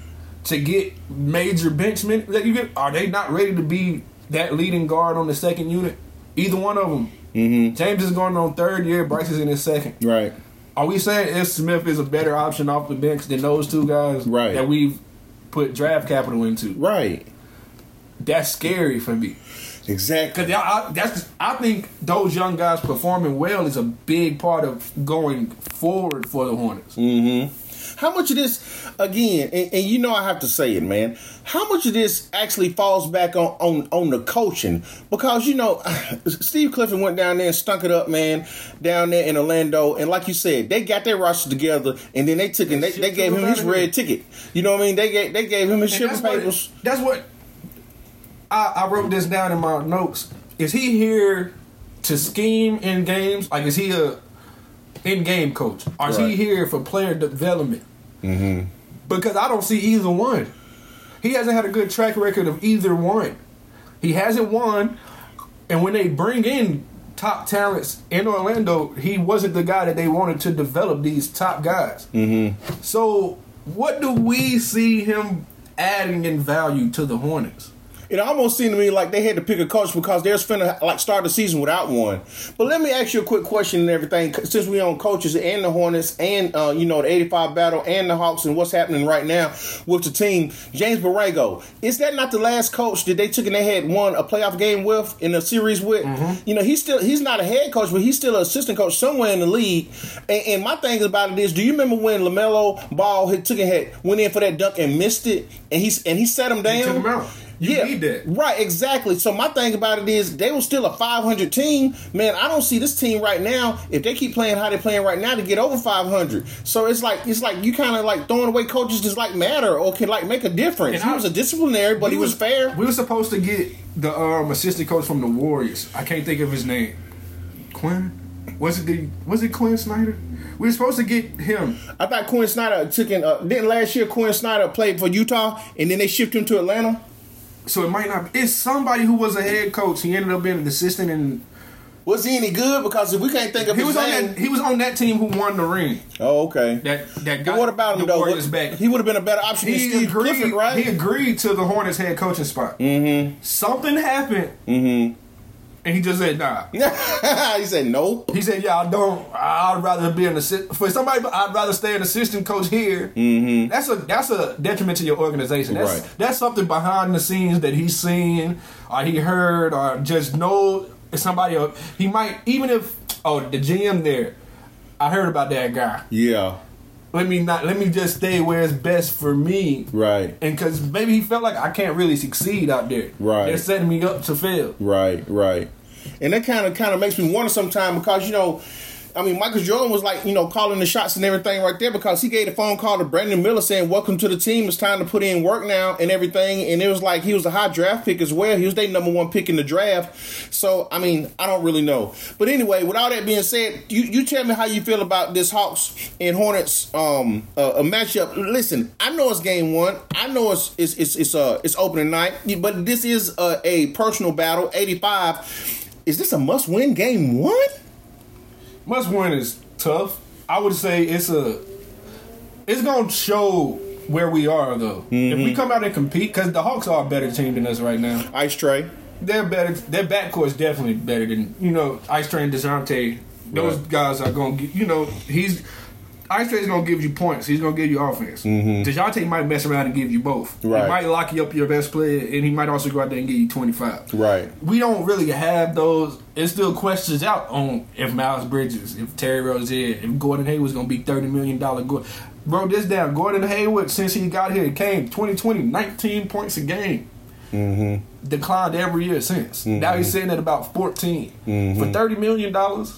to get major benchmen? That you get? Are they not ready to be that leading guard on the second unit? Either one of them. Mm-hmm. James is going on third year. Bryce is in his second. Right. Are we saying Ish Smith is a better option off the bench than those two guys Right. that we've put draft capital into? Right. That's scary for me. Exactly. Cause I, I, that's I think those young guys performing well is a big part of going forward for the Hornets. Mm-hmm. How much of this, again, and, and you know I have to say it, man. How much of this actually falls back on on, on the coaching? Because you know, Steve Clifford went down there and stunk it up, man, down there in Orlando. And like you said, they got their roster together, and then they took and they, they gave him his out of here. red ticket. You know what I mean? They gave they gave him his shipping that's what- papers. That's what I, I wrote this down in my notes. Is he here to scheme in games? Like, is he a in game coach, or is Right. he here for player development? Mm-hmm. Because I don't see either one. He hasn't had a good track record of either one. He hasn't won, and when they bring in top talents in Orlando, he wasn't the guy that they wanted to develop these top guys. Mm-hmm. So, what do we see him adding in value to the Hornets? It almost seemed to me like they had to pick a coach because they're finna like start the season without one. But let me ask you a quick question and everything, since we on coaches and the Hornets and uh, you know the '85 battle and the Hawks and what's happening right now with the team. James Borrego, is that not the last coach that they took and they had won a playoff game with in a series with? You know, he's still he's not a head coach, but he's still an assistant coach somewhere in the league. And, and my thing about it is, do you remember when Lamelo Ball had took and had went in for that dunk and missed it, and he's and he set him down? Took him out. You yeah, need that. right, exactly. So my thing about it is they were still a 500 team. Man, I don't see this team right now if they keep playing how they're playing right now to get over 500. So it's like it's like you kind of like throwing away coaches just like matter or can like make a difference. And he I- was a disciplinary, but he was, fair. We were supposed to get the um, assistant coach from the Warriors. I can't think of his name. Quin? Was it the was it Quin Snyder? We were supposed to get him. I thought Quin Snyder took in. Uh, didn't last year Quin Snyder played for Utah and then they shipped him to Atlanta. So it might not. It's somebody who was a head coach. He ended up being an assistant, and Was he any good? Because if we can't think of he his was on that. He was on that team who won the ring. oh okay. That that But what about him the though? Warriors back. He would have been a better option He Steve agreed. Clifford, right? He agreed to the Hornets head coaching spot. Mm-hmm. Something happened, mm-hmm. And he just said, "Nah." he said nope. He said, "Yeah, I don't. I'd rather be an assistant for somebody. I'd rather stay an assistant coach here. Mm-hmm. That's a that's a detriment to your organization. That's Right. that's something behind the scenes that he's seen or he heard or just know somebody. else. He might even if oh the GM there. I heard about that guy. Yeah, Let me not. Let me just stay where it's best for me. right. And because maybe he felt like I can't really succeed out there. Right. They're setting me up to fail. Right, right. And that kind of kind of makes me wonder sometimes because you know, I mean, Michael Jordan was like, you know, calling the shots and everything right there because he gave a phone call to Brandon Miller saying, "Welcome to the team. It's time to put in work now and everything." And it was like he was a high draft pick as well. He was their number one pick in the draft. So, I mean, I don't really know. But anyway, with all that being said, you, you tell me how you feel about this Hawks and Hornets um uh, a matchup. Listen, I know it's game one. I know it's it's it's it's uh it's opening night, but this is a, a personal battle. Eighty five. Is this a must win game one? Must win is tough. I would say it's a. It's gonna show where we are though. If we mm-hmm. come out and compete, because the Hawks are a better team than us right now. Ice Trae. They're better. Their backcourt is definitely better than you know. Ice Trae Dejounte. Those Right. guys are gonna. get You know, he's Ice Trae's gonna give you points. He's gonna give you offense. Dejounte might mess around and give you both. Right. He might lock you up your best player, and he might also go out there and give you twenty five. Right. We don't really have those. It's still questions out on if Miles Bridges, if Terry Rozier, if Gordon Hayward's gonna be thirty million dollar. Go- Bro, this down. Gordon Hayward, since he got here, came 2020, 19 points a game. Mm-hmm. Declined every year since. Now he's sitting at about 14 Mm-hmm. for thirty million dollars.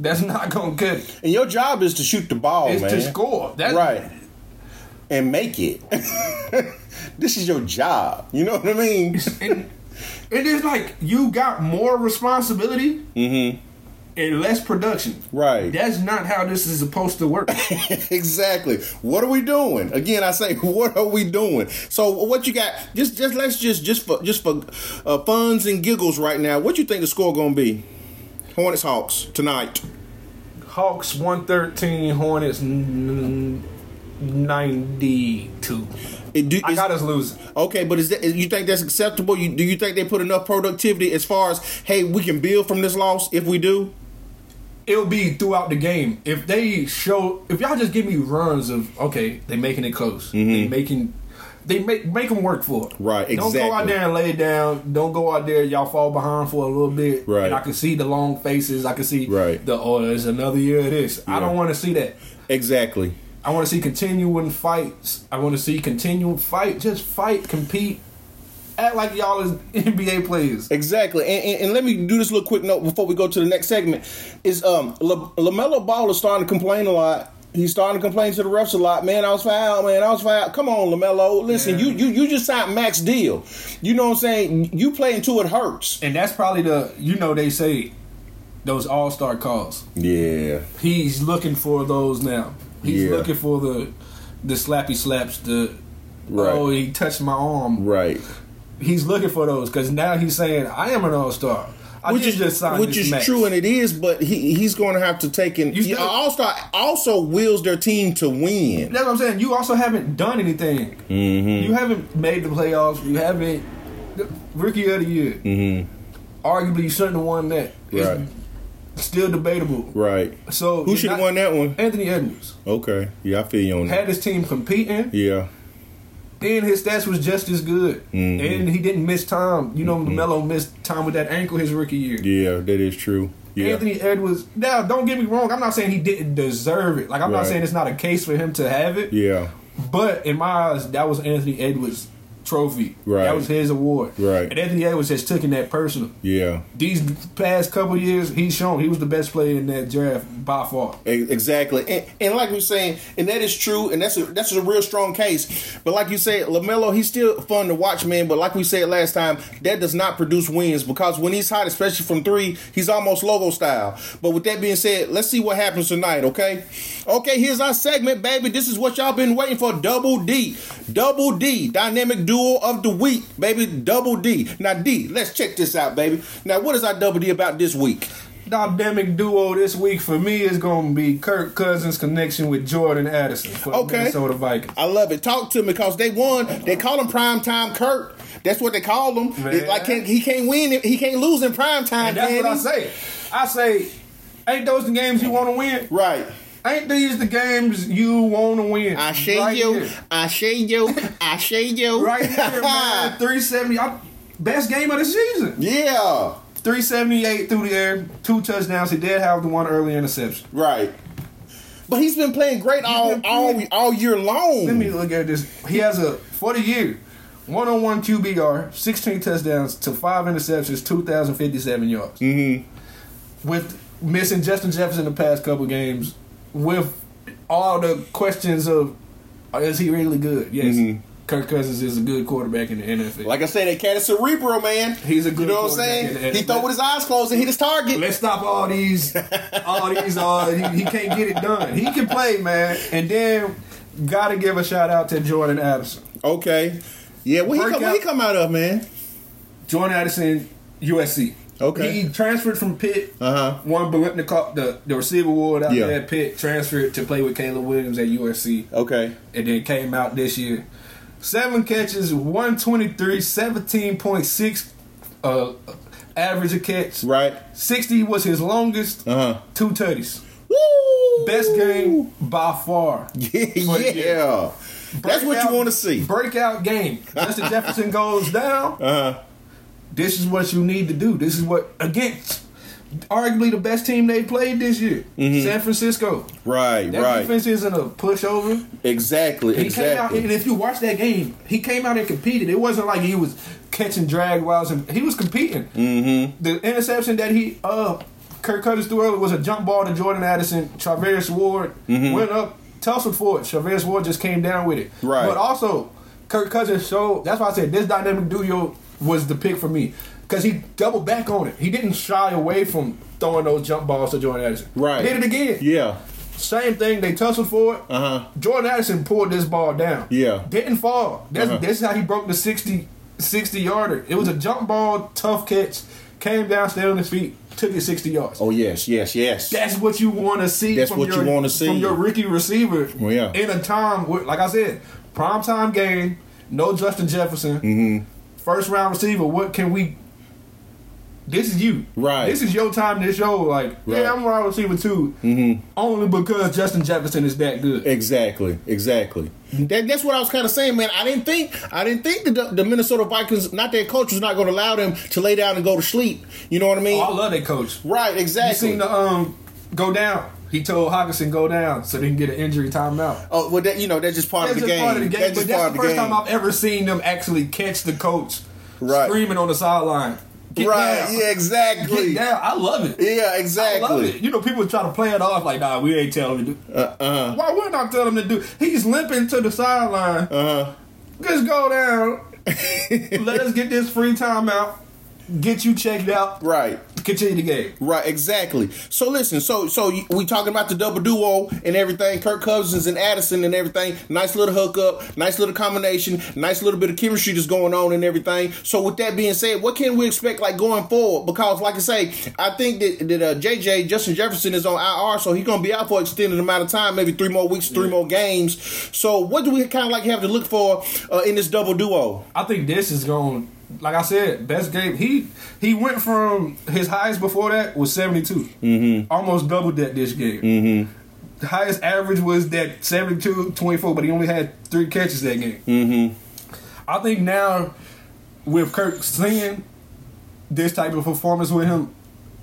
That's not gonna cut it. And your job is to shoot the ball, It's man. to score. That's Right. And make it. this is your job. You know what I mean? and it is like you got more responsibility mm-hmm. and less production. Right. That's not how this is supposed to work. exactly. What are we doing? Again, I say, what are we doing? So, what you got? Just, just let's just, just for, just for uh, funs and giggles right now. What you think the score gonna be? Hornets Hawks tonight. Hawks 113, Hornets 92. It do, I got us losing. okay, but is that you think that's acceptable? You, do you think they put enough productivity as far as hey, we can build from this loss if we do? It'll be throughout the game. If they show, if y'all just give me runs of okay, they making it close. They mm-hmm. making, they make make them work for it. Right, Don't go out there and lay down. Don't go out there. Y'all fall behind for a little bit. Right. And I can see the long faces. I can see Right. the oh, there's another year of this. I don't want to see that. Exactly. I want to see continuing fights. I want to see continual fight. Just fight, compete. Act like y'all is NBA players. Exactly, and, and, and let me do this little quick note before we go to the next segment. Is um La- Lamelo Ball is starting to complain a lot. He's starting to complain to the refs a lot. Man, I was fouled. Man, I was fouled. Come on, Lamelo. Listen, Yeah. you you you just signed max deal. You know what I'm saying? You play until it hurts. And that's probably the you know they say those all star calls. Yeah, He's looking for those now. He's Yeah. looking for the the slappy slaps. The Right. oh he touched my arm. right. He's looking for those because now he's saying I am an all star. I Which is just which is max. true, and it is. But he he's going to have to take in. You still- All Star also wills their team to win. That's what I'm saying. You also haven't done anything. Mm-hmm. You haven't made the playoffs. You haven't rookie of the year. Mm-hmm. Arguably, you shouldn't have won that. It's Right. Still debatable. Right. So Who should have won that one? Anthony Edwards Okay. Yeah, I feel you on that. had his team competing, Yeah. And his stats was just as good. Mhm. And he didn't miss time. You know, Melo missed time with that ankle his rookie year. Yeah, that is true. Yeah. Anthony Edwards. Now, don't get me wrong. I'm not saying he didn't deserve it. Like I'm Right. not saying it's not a case for him to have it. Yeah. But in my eyes, that was Anthony Edwards' trophy. Right. That was his award. Right. And Anthony Edwards has taken that personal. Yeah. These past couple years, he's shown he was the best player in that draft by far. Exactly, and, and like we're saying, and that is true, and that's a that's a real strong case. But like you said, Lamelo, he's still fun to watch, man. But like we said last time, that does not produce wins because when he's hot, especially from three, he's almost logo style. But with that being said, let's see what happens tonight. Okay, okay. Here's our segment, baby. This is what y'all been waiting for. Double D, Double D, dynamic duo of the week, baby. Double D. Now D, let's check this out, baby. Now what is our Double D about this week? Dynamic duo this week for me is going to be Kirk Cousins' connection with Jordan Addison for Okay. the Minnesota Vikings. I love it. Talk to me because they won. They call him prime time Kurt. That's what they call him. Like can't, he can't win. He can't lose in prime time. And that's what I say. I say, ain't those the games you want to win? Right. Ain't these the games you want to win? I shade Right you. here. I shade you. I shade you. Right here, man. 370. Best game of the season. yeah. 378 through the air, two touchdowns. He did have the one early interception. Right. But he's been playing great all been all playing- all year long. Let me look at this. He has a for the year, one on one QBR, 16 touchdowns to five interceptions, 2,057 yards. hmm With missing Justin Jefferson the past couple games with all the questions of uh, is he really good? Yes. Mhm. Kirk Cousins is a good quarterback in the NFL. Like I said, that cat is cerebral, man. He's a good You know what I'm saying? He throw with his eyes closed and hit his target. Let's stop all these, all these. All he, he can't get it done. He can play, man. And then gotta give a shout out to Jordan Addison. Okay. Yeah, where he, come, where he come out of, man? Jordan Addison, USC. Okay. He transferred from Pitt. Uh huh. Won Biletnikoff, the the receiver award out Yeah. there at Pitt. Transferred to play with Caleb Williams at USC, Okay. and then came out this year. Seven catches, 123, 17.6 uh, average a catch. Right. 60 was his longest. Uh huh. Two tutties. Woo! Best game by far. Yeah. For the year. yeah. That's what you want to see. Breakout game. Justin Jefferson goes down. Uh huh. This is what you need to do. This is what against arguably the best team they played this year, San Francisco. Right. That Mm-hmm. right. defense isn't a pushover. Exactly. He came out, exactly. and if you watch that game, he came out and competed. It wasn't like he was catching drag whiles, and he was competing. mm-hmm. The interception that he uh Kirk Curtis threw earlier was a jump ball to Jordan Addison. Travis Ward Mm-hmm. went up, tussled for it. Travis Ward just came down with it. Right. But also, Kirk Cousins showed. That's why I said this dynamic duo was the pick for me because he doubled back on it. He didn't shy away from throwing those jump balls to Jordan Addison. Right. Did it again. Yeah. Same thing. They tussled for it. Uh huh. Jordan Addison pulled this ball down. Yeah. Didn't fall. That's, Uh-huh. that's how he broke the 60, 60 yarder. It was a jump ball, tough catch, came down, stayed on his feet, took it 60 yards. Oh yes. Yes. Yes. That's what you want to see. That's from what your, you wanna see. from your rookie receiver. Well, yeah. In a time, where, like I said, prime time game, no Justin Jefferson, Mm-hmm. First round receiver. What can we? This is you. Right. This is your time to show. Like, Right. yeah, I'm a wide receiver too. Mm-hmm. Only because Justin Jefferson is that good. Exactly, exactly. That, that's what I was kind of saying, man. I didn't think, I didn't think the, the Minnesota Vikings, not their coach, was not going to allow them to lay down and go to sleep. You know what I mean? Oh, I love that coach. right, You exactly. seen the um go down. He told Hockenson go down so they can get an injury timeout. oh, well, that you know, that's just part That's of the just game. part of the game. That's but just that's part the of the first game. time I've ever seen them actually catch the coach Right. screaming on the sideline. Get right? down. Yeah, exactly. Get down. I love it. Yeah, I love exactly. it. You know, people try to play it off like, nah, we ain't telling him to do. Uh uh Why wouldn't I tell him to do? He's limping to the sideline. uh huh. Just go down. Let us get this free timeout. Get you checked out. Right. Continue the game. Right, exactly. So listen, so so we talking about the double duo and everything. Kirk Cousins and Addison and everything. Nice little hookup, nice little combination, nice little bit of chemistry that's going on and everything. So with that being said, what can we expect like going forward? Because like I say, I think that that uh, JJ Justin Jefferson is on IR, so he's gonna be out for an extended amount of time, maybe three more weeks, three more games. So what do we kind of like have to look for uh, in this double duo? I think this is going. Like I said, best game. He he went from his highest before that was seventy mm-hmm. almost doubled that this game. Mm-hmm. The highest average was that 72, 24, but he only had three catches that game. Mm-hmm. I think now with Kirk seeing this type of performance with him,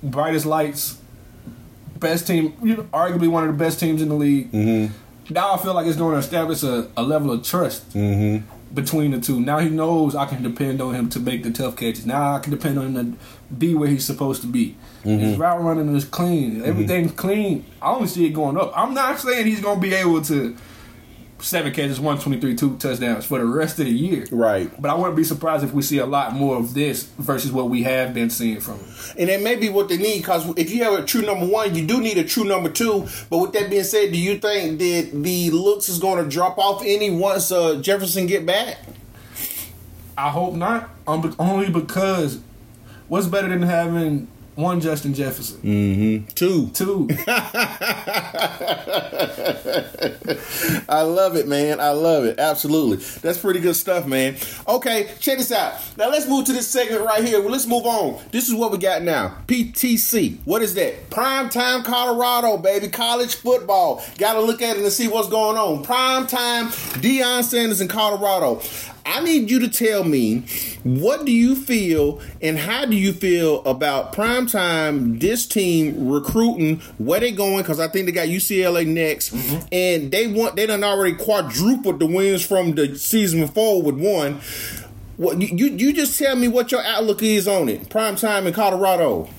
brightest lights, best team, you know, arguably one of the best teams in the league. Now I feel like it's going to establish a, a level of trust between the two. Now he knows I can depend on him to make the tough catches. Now I can depend on him to be where he's supposed to be. Mm-hmm. His route running is clean. Everything's mm-hmm. clean. I only see it going up. I'm not saying he's going to be able to seven catches, 123, two touchdowns for the rest of the year. Right. But I wouldn't be surprised if we see a lot more of this versus what we have been seeing from him. And that may be what they need because if you have a true number one, you do need a true number two. But with that being said, do you think that the looks is going to drop off any once uh, Jefferson get back? I hope not. Um, only because what's better than having one Justin Jefferson? Mm-hmm. Two. Two. I love it, man. I love it. Absolutely. That's pretty good stuff, man. Okay, check this out. Now let's move to this segment right here. Well, let's move on. This is what we got now. PTC. What is that? Prime time Colorado, baby. College football. Got to look at it and see what's going on. Prime time Deion Sanders in Colorado. I need you to tell me what do you feel and how do you feel about primetime this team recruiting where they going because I think they got UCLA next mm-hmm. and they want they done already quadrupled the wins from the season before with one. What you you you just tell me what your outlook is on it? Primetime in Colorado.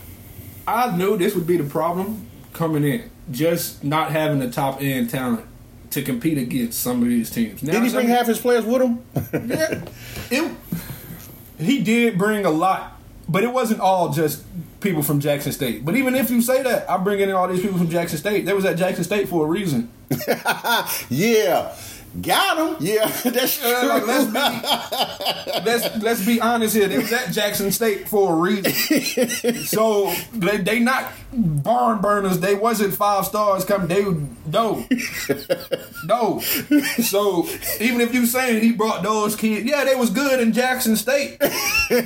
I knew this would be the problem coming in, just not having the top end talent to compete against some of these teams. Now, Did he bring half his players with him? Yeah, it, he did bring a lot, but it wasn't all just people from Jackson State. But even if you say that, I bring in all these people from Jackson State. They was at Jackson State for a reason. yeah. Got him. Yeah, that's true. Uh, like, let's be let's let's be honest here. They was at Jackson State for a reason. so they they not barn burners. They wasn't five stars coming. They no no. So even if you saying he brought those kids, yeah, they was good in Jackson State,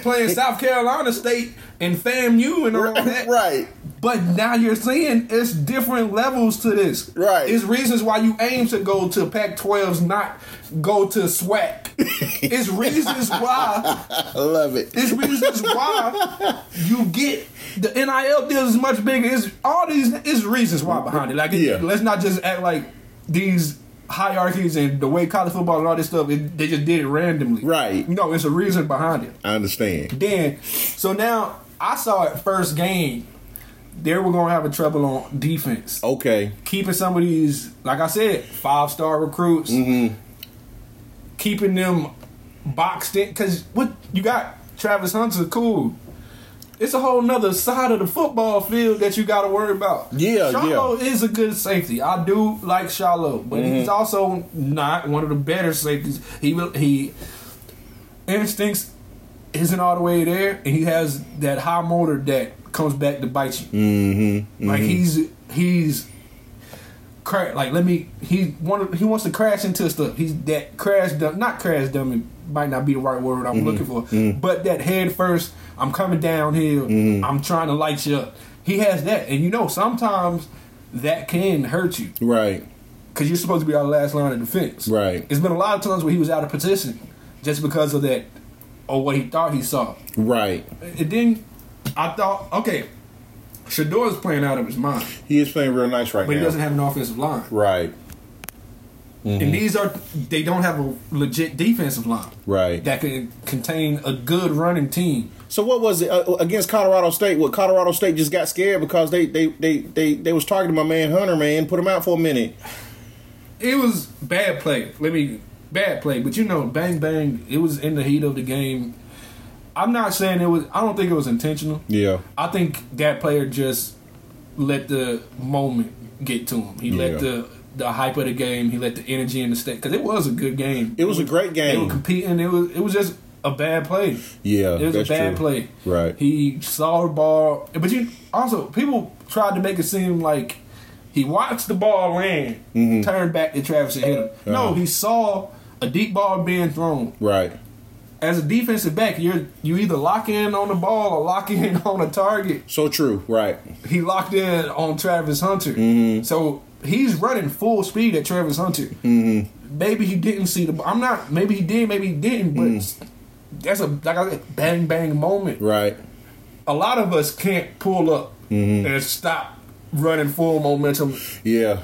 playing South Carolina State and FAMU and all that. right. But now you're saying it's different levels to this. Right. It's reasons why you aim to go to Pac 12s, not go to SWAC. it's reasons why. I love it. It's reasons why you get the NIL deal is much bigger. It's all these. It's reasons why behind it. Like, Yeah. let's not just act like these hierarchies and the way college football and all this stuff. It, they just did it randomly. Right. No, it's a reason behind it. I understand. Then, so now I saw it first game. They were gonna have a trouble on defense, Okay. keeping some of these, like I said, five star recruits, mm-hmm. keeping them boxed in. Because what you got, Travis Hunter, cool. It's a whole nother side of the football field that you got to worry about. Yeah, Shilo is a good safety. I do like Shilo, but mm-hmm. he's also not one of the better safeties. He will he instincts isn't all the way there, and he has that high motor that comes back to bite you. Mm-hmm, Like mm-hmm. he's he's cra- like let me he want he wants to crash into stuff. He's that crash dumb, not crash dummy might not be the right word I'm mm-hmm, looking for, mm-hmm. but that head first. I'm coming downhill. I'm trying to light you up. He has that, and you know sometimes that can hurt you Right. because you're supposed to be our last line of defense. Right. It's been a lot of times where he was out of position just because of that or what he thought he saw. Right. It didn't. I thought okay, Shedeur's playing out of his mind, He is playing real nice right now. but he doesn't have an offensive line. right. And these are they don't have a legit defensive line Right. that can contain a good running team. So what was it uh, against Colorado State? What Colorado State just got scared because they they they they, they was targeting my man Hunter man. Put him out for a minute. It was bad play. Let me bad play, but you know, bang bang. It was in the heat of the game. I'm not saying it was. I don't think it was intentional. Yeah. I think that player just let the moment get to him. He Yeah. let the the hype of the game. He let the energy in the state because it was a good game. It was a great They were game. competing. It was it was just a bad play. Yeah, It was a bad true. play. Right. He saw the ball, but you also people tried to make it seem like he watched the ball land, turned back to Travis and hit him. No, Mm-hmm. Uh-huh. he saw a deep ball being thrown. Right. As a defensive back, you're you either lock in on the ball or lock in on a target. So true. Right. He locked in on Travis Hunter, Mm-hmm. so he's running full speed at Travis Hunter. Mm-hmm. Maybe he didn't see the. I'm not. Maybe he did. Maybe he didn't. But Mm. that's a like I said, bang bang moment. Right. a lot of us can't pull up Mm-hmm. and stop running full momentum. Yeah.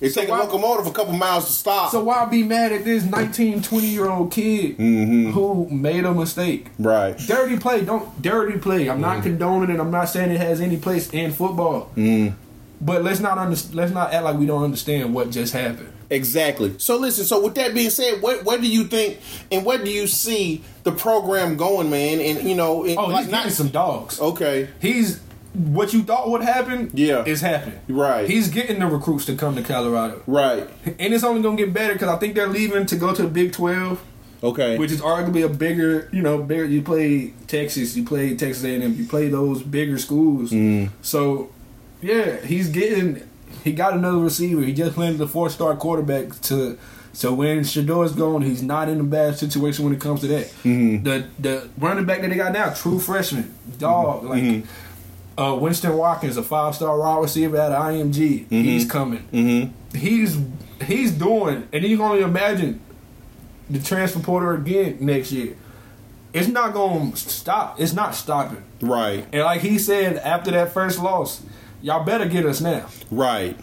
It take a locomotive a couple miles to stop. So why be mad at this 19, 20 year old kid Mm-hmm. who made a mistake? right. Dirty play, don't dirty play. I'm Mm-hmm. not condoning it. I'm not saying it has any place in football. Mm-hmm. But let's not under, let's not act like we don't understand what just happened. Exactly. So listen. So with that being said, what what do you think, and what do you see the program going, man? And you know, and, Oh, like, he's getting some dogs. Okay. He's what you thought would happen. Yeah. is happening. Right. He's getting the recruits to come to Colorado, Right. and it's only gonna get better because I think they're leaving to go to the Big Twelve. Okay. which is arguably a bigger, you know, bigger. You play Texas, you play Texas A&M, you play those bigger schools. Mm. So, yeah, he's getting. He got another receiver. He just landed a four star quarterback to. So when Shedeur's gone, he's not in a bad situation when it comes to that. Mm-hmm. The the running back that they got now, true freshman, dog, like. Mm-hmm. Uh, Winston Watkins, a five star wide receiver of IMG, he's coming. mm-hmm. He's he's doing, and you can only imagine the transfer portal again next year. It's not going to stop. It's not stopping. Right. And like he said after that first loss, y'all better get us now. Right.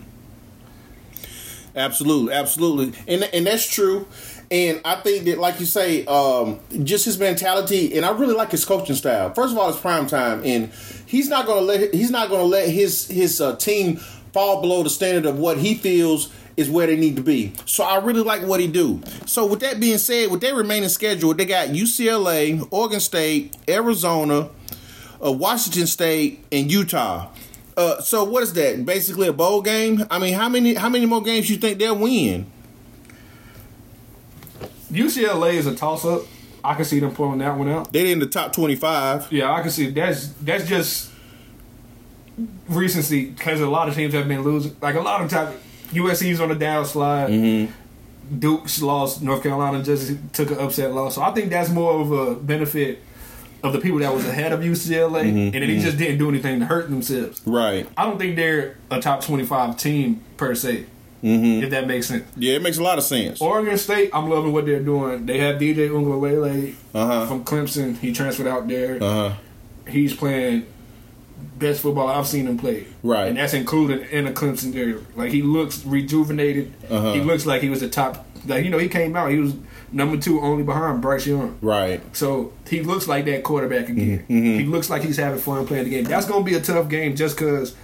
Absolutely, absolutely, and and that's true. And I think that, like you say, um, just his mentality, and I really like his coaching style. First of all, it's prime time, and he's not going to let he's not going to let his his uh, team fall below the standard of what he feels is where they need to be. So I really like what he do. So with that being said, with their remaining schedule, they got UCLA, Oregon State, Arizona, uh, Washington State, and Utah. Uh, so what is that? Basically a bowl game. I mean, how many how many more games you think they'll win? UCLA is a toss up. I can see them pulling that one out. They're in the top twenty five. Yeah, I can see that's that's just recency because a lot of teams have been losing. Like a lot of times, USC's on the downslide. Mm-hmm. Duke's lost. North Carolina just took an upset loss. So I think that's more of a benefit of the people that was ahead of UCLA, Mm-hmm. and then they just didn't do anything to hurt themselves. Right. I don't think they're a top twenty-five team per se. Mm-hmm. If that makes sense. Yeah, it makes a lot of sense. Oregon State, I'm loving what they're doing. They have DJ Uiagalelei Uh-huh. from Clemson. He transferred out there. Uh huh. He's playing best football I've seen him play. Right. And that's included in the Clemson area. Like he looks rejuvenated. Uh-huh. He looks like he was the top like you know, he came out, he was number two only behind Bryce Young. Right. So he looks like that quarterback again. Mm-hmm. He looks like he's having fun playing the game. That's gonna be a tough game just cause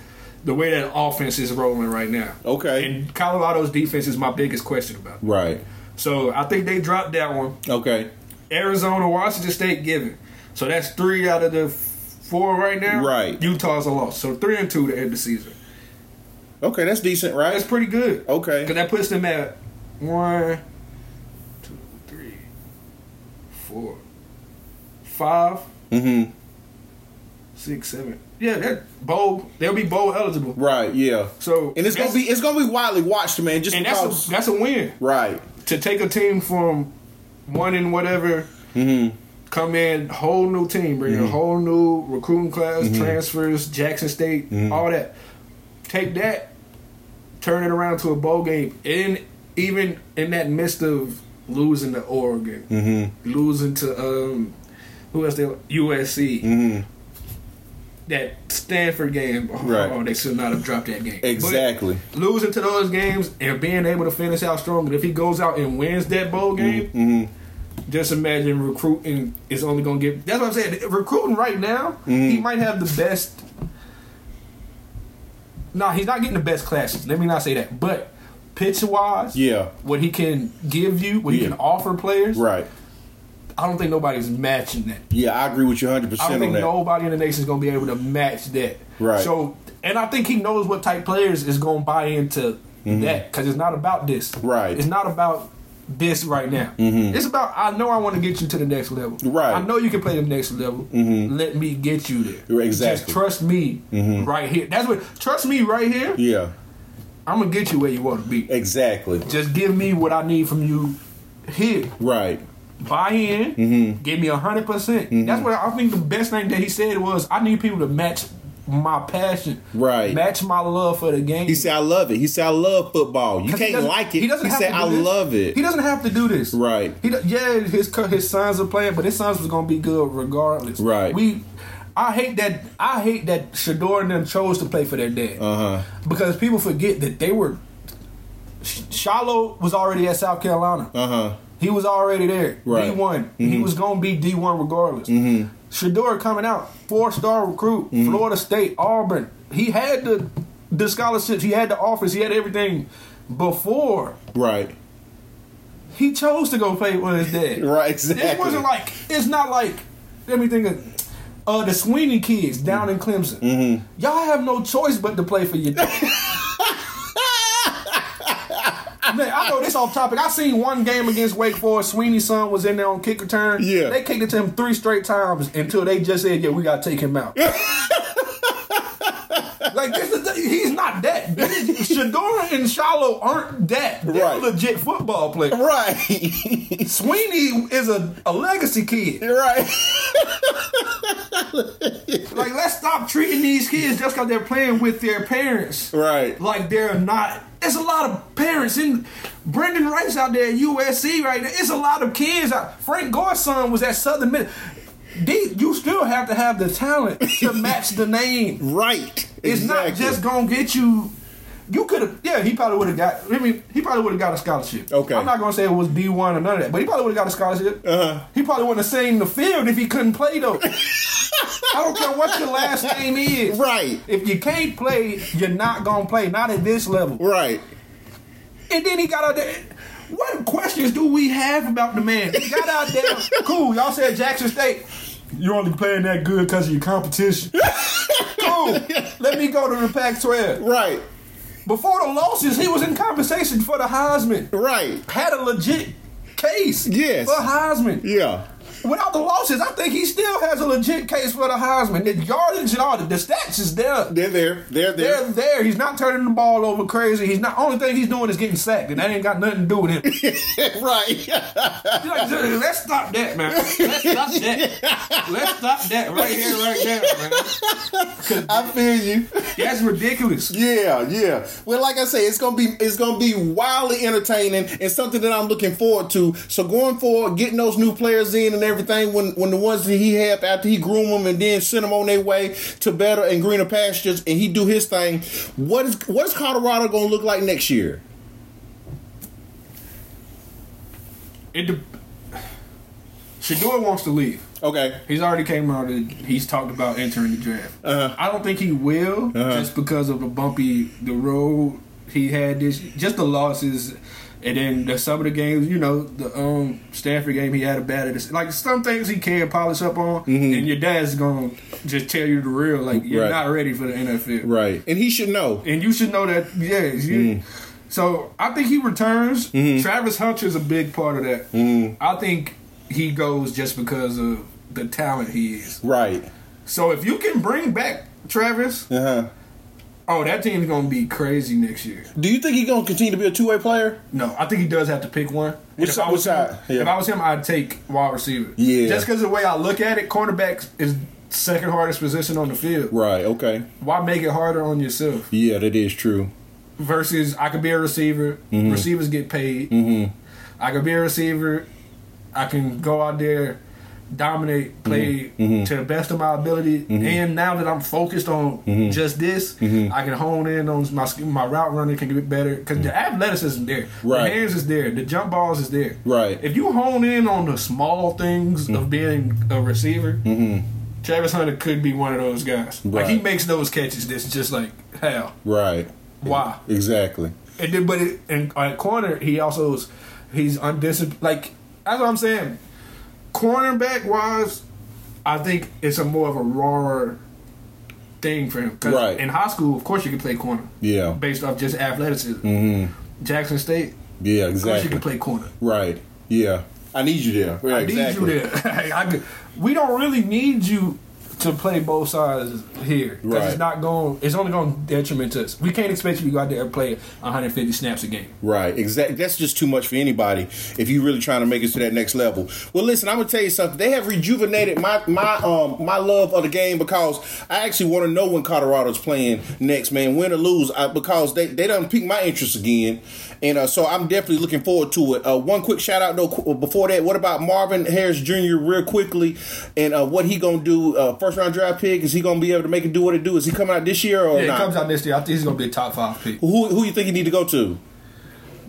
the way that offense is rolling right now. Okay. And Colorado's defense is my biggest question about. Right. So I think they dropped that one. Okay. Arizona, Washington State given. So that's three out of the four right now. Right. Utah's a loss. So three and two to end the season. Okay, that's decent, right? That's pretty good. Okay. Because that puts them at one, two, three, four, five, Mm-hmm. six, seven. Yeah, that bowl. They'll be bowl eligible. Right. Yeah. So And it's gonna be it's gonna be widely watched, man. Just and because. that's a, that's a win right. to take a team from one and whatever Mm-hmm. come in, whole new team, bring a whole new recruiting class, transfers, Jackson State, all that. Take that, turn it around to a bowl game, and even in that midst of losing to Oregon, Mm-hmm. losing to um, who else? They USC. Mm-hmm. That Stanford game, oh, Right. they should not have dropped that game. But Exactly. losing to those games and being able to finish out strong, and if he goes out and wins that bowl game, Mm-hmm. just imagine recruiting is only going to get. That's what I'm saying. Recruiting right now, he Mm-hmm. might have the best. No, he's not getting the best classes. Let me not say that. But pitch wise, Yeah. what he can give you, what he can offer players, Right. I don't think nobody's matching that. Yeah, I agree with you 100 percent I don't think nobody in the nation is going to be able to match that. Right. So, and I think he knows what type players is going to buy into that because it's not about this. Mm-hmm. Right. Mm-hmm. It's not about this right now. It's about I know I want to get you to the next level. Right. Mm-hmm. I know you can play the next level. Let me get you there. Exactly. Just trust me right here. That's what. Trust me right here. Yeah. I'm gonna get you where you want to be. Exactly. Just give me what I need from you here. Right. Buy in. Mm-hmm. Give me a hundred percent. That's what I think. The best thing that he said was, I need people to match my passion. Right. Match my love for the game. He said, "I love it." He said, "I love football." You can't like it. He doesn't have said, "I this. love it." He doesn't have to do this. Right. He yeah, his his sons are playing, but his sons was gonna be good regardless. Right. We, I hate that. I hate that Shedeur and them chose to play for their dad Uh huh. because people forget that they were. Sh- Shilo was already at South Carolina. Uh huh. He was already there. Right. D one. He was gonna be D one regardless. Mm-hmm. Shedeur coming out, four star recruit, Florida State, Auburn. He had the the scholarships, he had the offers, he had everything before Right. he chose to go play with his dad. Right. Exactly. It wasn't like it's not like let me think of uh the Swinney kids down in Clemson. Mm-hmm. Y'all have no choice but to play for your dad. Man, I know this off topic. I seen one game against Wake Forest. Swinney's son was in there on kick return. Yeah. They kicked it to him three straight times until they just said, "Yeah, we gotta take him out." like this is the, he's not that. Shedeur and Shilo aren't that. They're Right. legit football players. right. Swinney is a, a legacy kid. right. Like, let's stop treating these kids just because they're playing with their parents. Right. Like they're not. It's a lot of parents in Brenden Rice out there at USC right now. It's a lot of kids. Out. Frank Gore's son was at Southern Miss. They, you still have to have the talent to match the name. Right. It's not just gonna get you You could have, yeah. He probably would have got. I mean, he probably would have got a scholarship. Okay. I'm not gonna say it was D one or none of that, but he probably would have got a scholarship. Uh-huh. He probably wouldn't have seen the field if he couldn't play though. I don't care what your last name is. Right. If you can't play, you're not gonna play. Not at this level. Right. And then he got out there. What questions do we have about the man? He got out there. Cool. Y'all said Jackson State. You're only playing that good because of your competition. cool. Let me go to the Pac-12. Right. Before the losses, he was in conversation for the Heisman. Right. Had a legit case. Yes. For Heisman. Yeah. Without the losses, I think he still has a legit case for the Heisman. The yardage and all the, the stats is there. They're there. They're there. They're there. He's not turning the ball over crazy. He's not. Only thing he's doing is getting sacked, and that ain't got nothing to do with him. right. Like, let's stop that, man. Let's stop that. Let's stop that right here, right now, man. I feel you. that's ridiculous. Yeah, yeah. Well, like I say, it's gonna be it's gonna be wildly entertaining and something that I'm looking forward to. So going forward, getting those new players in and everything, when when the ones that he had after he groom them and then send them on their way to better and greener pastures, and he do his thing. What is what is Colorado gonna look like next year? It. De- Shedeur wants to leave. Okay. He's already came out and he's talked about entering the draft. Uh-huh. I don't think he will, Uh-huh. just because of the bumpy the road he had this, just the losses, and then the, some of the games. You know, the um Stanford game he had a bad at. Like some things he can polish up on, and your dad's gonna just tell you the real. Like you're Mm-hmm. Right. not ready for the NFL, Right. And he should know. and you should know that. Yeah. You, Mm. So I think he returns. Mm-hmm. Travis Hunter's a big part of that. I think he goes just because of the talent he is. Right. So if you can bring back Travis, Uh-huh. Oh, that team's gonna be crazy next year. Do you think he's gonna continue to be a two way player? No, I think he does have to pick one. Which if side- I was him? Yeah. if I was him, I'd take wide receiver. Yeah. just because the way I look at it, cornerback is second hardest position on the field. Right. Okay. Why make it harder on yourself? Yeah, that is true. Versus, I could be a receiver. Mm-hmm. Receivers get paid. I could be a receiver. I can go out there, dominate, play Mm-hmm. to the best of my ability. And now that I'm focused on Mm-hmm. just this, I can hone in on my my route running can get better because the athleticism is there, Right. the hands is there, the jump balls is there. Right. If you hone in on the small things Mm-hmm. of being a receiver. Travis Hunter could be one of those guys. Like he makes those catches that's just like hell. Right. Why? Exactly. And then, but it, and at corner, he also is he's undisciplined. Like that's what I'm saying. Cornerback wise, I think it's a more of a raw thing for him. 'Cause Right. In high school, of course, you can play corner Yeah. based off just athleticism. Mm-hmm. Jackson State, Yeah. Exactly. Of course, you can play corner. Right. Yeah. I need you there. Yeah, I need exactly. you there. I could- we don't really need you to play both sides here because Right. it's not going. It's only going to detriment us. We can't expect you to go out there and play 150 snaps a game. Right, exactly. That's just too much for anybody if you're really trying to make it to that next level. Well, listen, I'm gonna tell you something. They have rejuvenated my my um my love of the game because I actually want to know when Colorado's playing next, man, win or lose, I, because they they done pique my interest again, and uh, so I'm definitely looking forward to it. Uh, one quick shout out though before that, what about Marvin Harrison Jr. real quickly, and uh, what he gonna do? Uh, first round draft pick is he gonna be able to make it do what it do? Is he coming out this year or Yeah, not? it comes out this year. I think he's going to be a top five pick. who who you think he need to go to?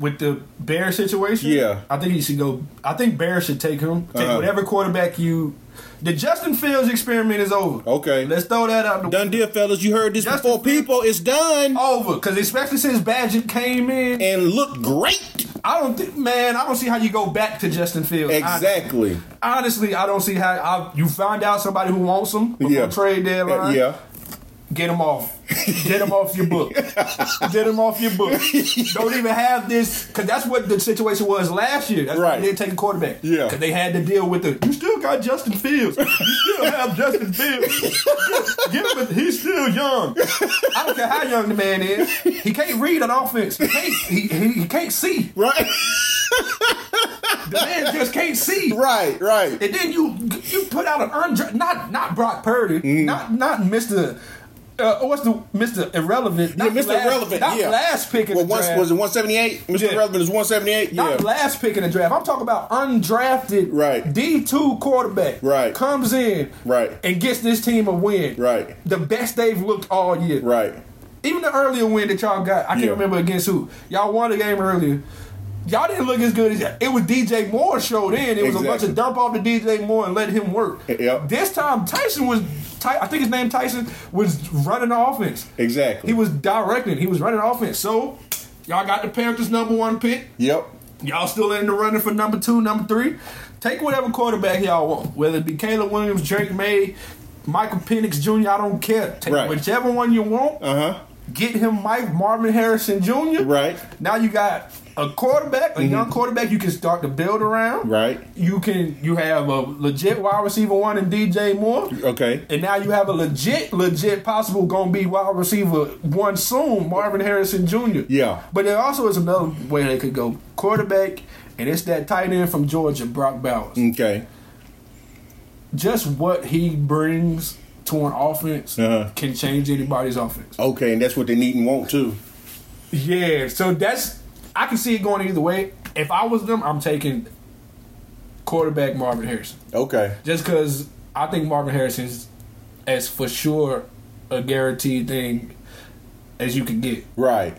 With the Bear situation, Yeah. I think he should go. I think Bear should take him. Take Uh-huh. whatever quarterback you. The Justin Fields experiment is over. Okay. let's throw that out. The Done deal, fellas. You heard this Justin before, people. It's done over because especially since Bagent came in, and looked great. I don't think, man, I don't see how you go back to Justin Fields. Exactly. I, honestly, I don't see how I, you find out somebody who wants him before Yeah. trade deadline. Yeah. Get him off. Get him off your book. Get him off your book. Don't even have this because that's what the situation was last year. That's Right. they didn't take a quarterback. Yeah. because they had to deal with the. You still got Justin Fields. You still have Justin Fields. Give him. A, he's still young. I don't care how young the man is. He can't read an offense. He can't. He, he, he can't see. Right. The man just can't see. right. Right. And then you you put out an undra- not not Brock Purdy, Mm-hmm. not not Mister. Uh, what's the Mister Irrelevant? Yeah, Mr. Last, Irrelevant. Not yeah. last pick in well, the once, draft. was it 178? Mr. Yeah. Irrelevant is 178? Yeah. Not last pick in the draft. I'm talking about undrafted Right. D two quarterback. Right. Comes in Right. and gets this team a win. Right. The best they've looked all year. Right. even the earlier win that y'all got, I can't Yeah. remember against who. Y'all won the game earlier. Y'all didn't look as good as it was. DJ Moore showed in. It was a bunch of dump off to DJ Moore and let him work. Yep. This time Tyson was, Ty, I think his name Tyson was running the offense. Exactly. He was directing. He was running offense. So y'all got the Panthers number one pick. Yep. Y'all still in the running for number two, number three. Take whatever quarterback y'all want, whether it be Caleb Williams, Drake Maye, Michael Penix Jr. I don't care. Take Right. whichever one you want. Uh huh. Get him Mike Marvin Harrison Jr. Right. Now you got a quarterback, a young quarterback you can start to build around. Right. You can you have a legit wide receiver one in DJ Moore. Okay. And now you have a legit, legit possible gonna be wide receiver one soon, Marvin Harrison Jr. Yeah. But there also is another way they could go quarterback, and it's that tight end from Georgia, Brock Bowers. Okay. Just what he brings to an offense Uh-huh. can change anybody's offense. Okay, and that's what they need and want too. Yeah, so that's I can see it going either way. If I was them, I'm taking quarterback Marvin Harrison. Okay. Just because I think Marvin Harrison's as for sure a guaranteed thing as you can get. Right.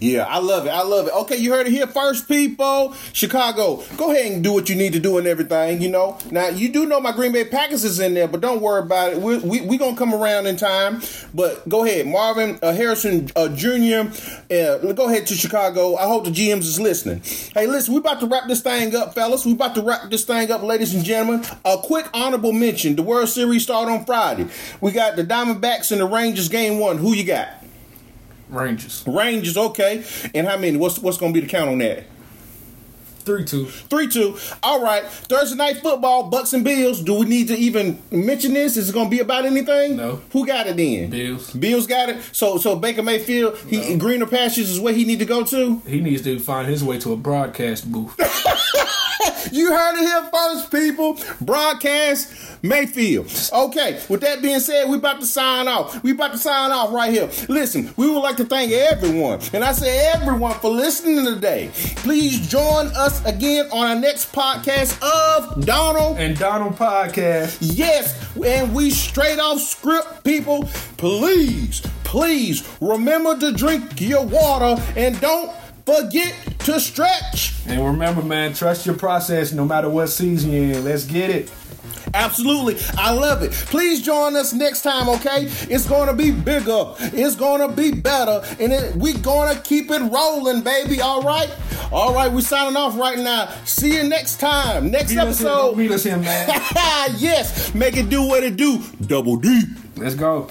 Yeah, I love it. I love it. Okay, you heard it here first, people. Chicago, go ahead and do what you need to do and everything. You know, now you do know my Green Bay Packers is in there, but don't worry about it. We we, we gonna come around in time. But go ahead, Marvin uh, Harrison uh, Jr. Uh, go ahead to Chicago. I hope the GMs is listening. Hey, listen, we about to wrap this thing up, fellas. We about to wrap this thing up, ladies and gentlemen. A quick honorable mention: the World Series start on Friday. We got the Diamondbacks and the Rangers game one. Who you got? Rangers. Rangers, okay. And how many? What's what's gonna be the count on that? 3 2. Three two. All right. Thursday night football, Bucks and Bills. Do we need to even mention this? Is it gonna be about anything? No. Who got it then? Bills. Bills got it. So so Baker Mayfield, he greener pastures is where he need to go to. He needs to find his way to a broadcast booth. You heard it here first, people. Broadcast Mayfield. Okay, with that being said, we about to sign off. We about to sign off right here. Listen, we would like to thank everyone, and I say everyone for listening today. Please join us again on our next podcast of Donald. and Donald Podcast. Yes, and we straight off script, people. Please, please remember to drink your water and don't forget to stretch. And remember, man, trust your process no matter what season you're in. Let's get it. Absolutely. I love it. Please join us next time, okay? It's going to be bigger. It's going to be better. And it, we going to keep it rolling, baby. All right? All right, we're signing off right now. See you next time. Next Meet us here, episode. meet us here, man. yes. Make it do what it do. Double D. Let's go.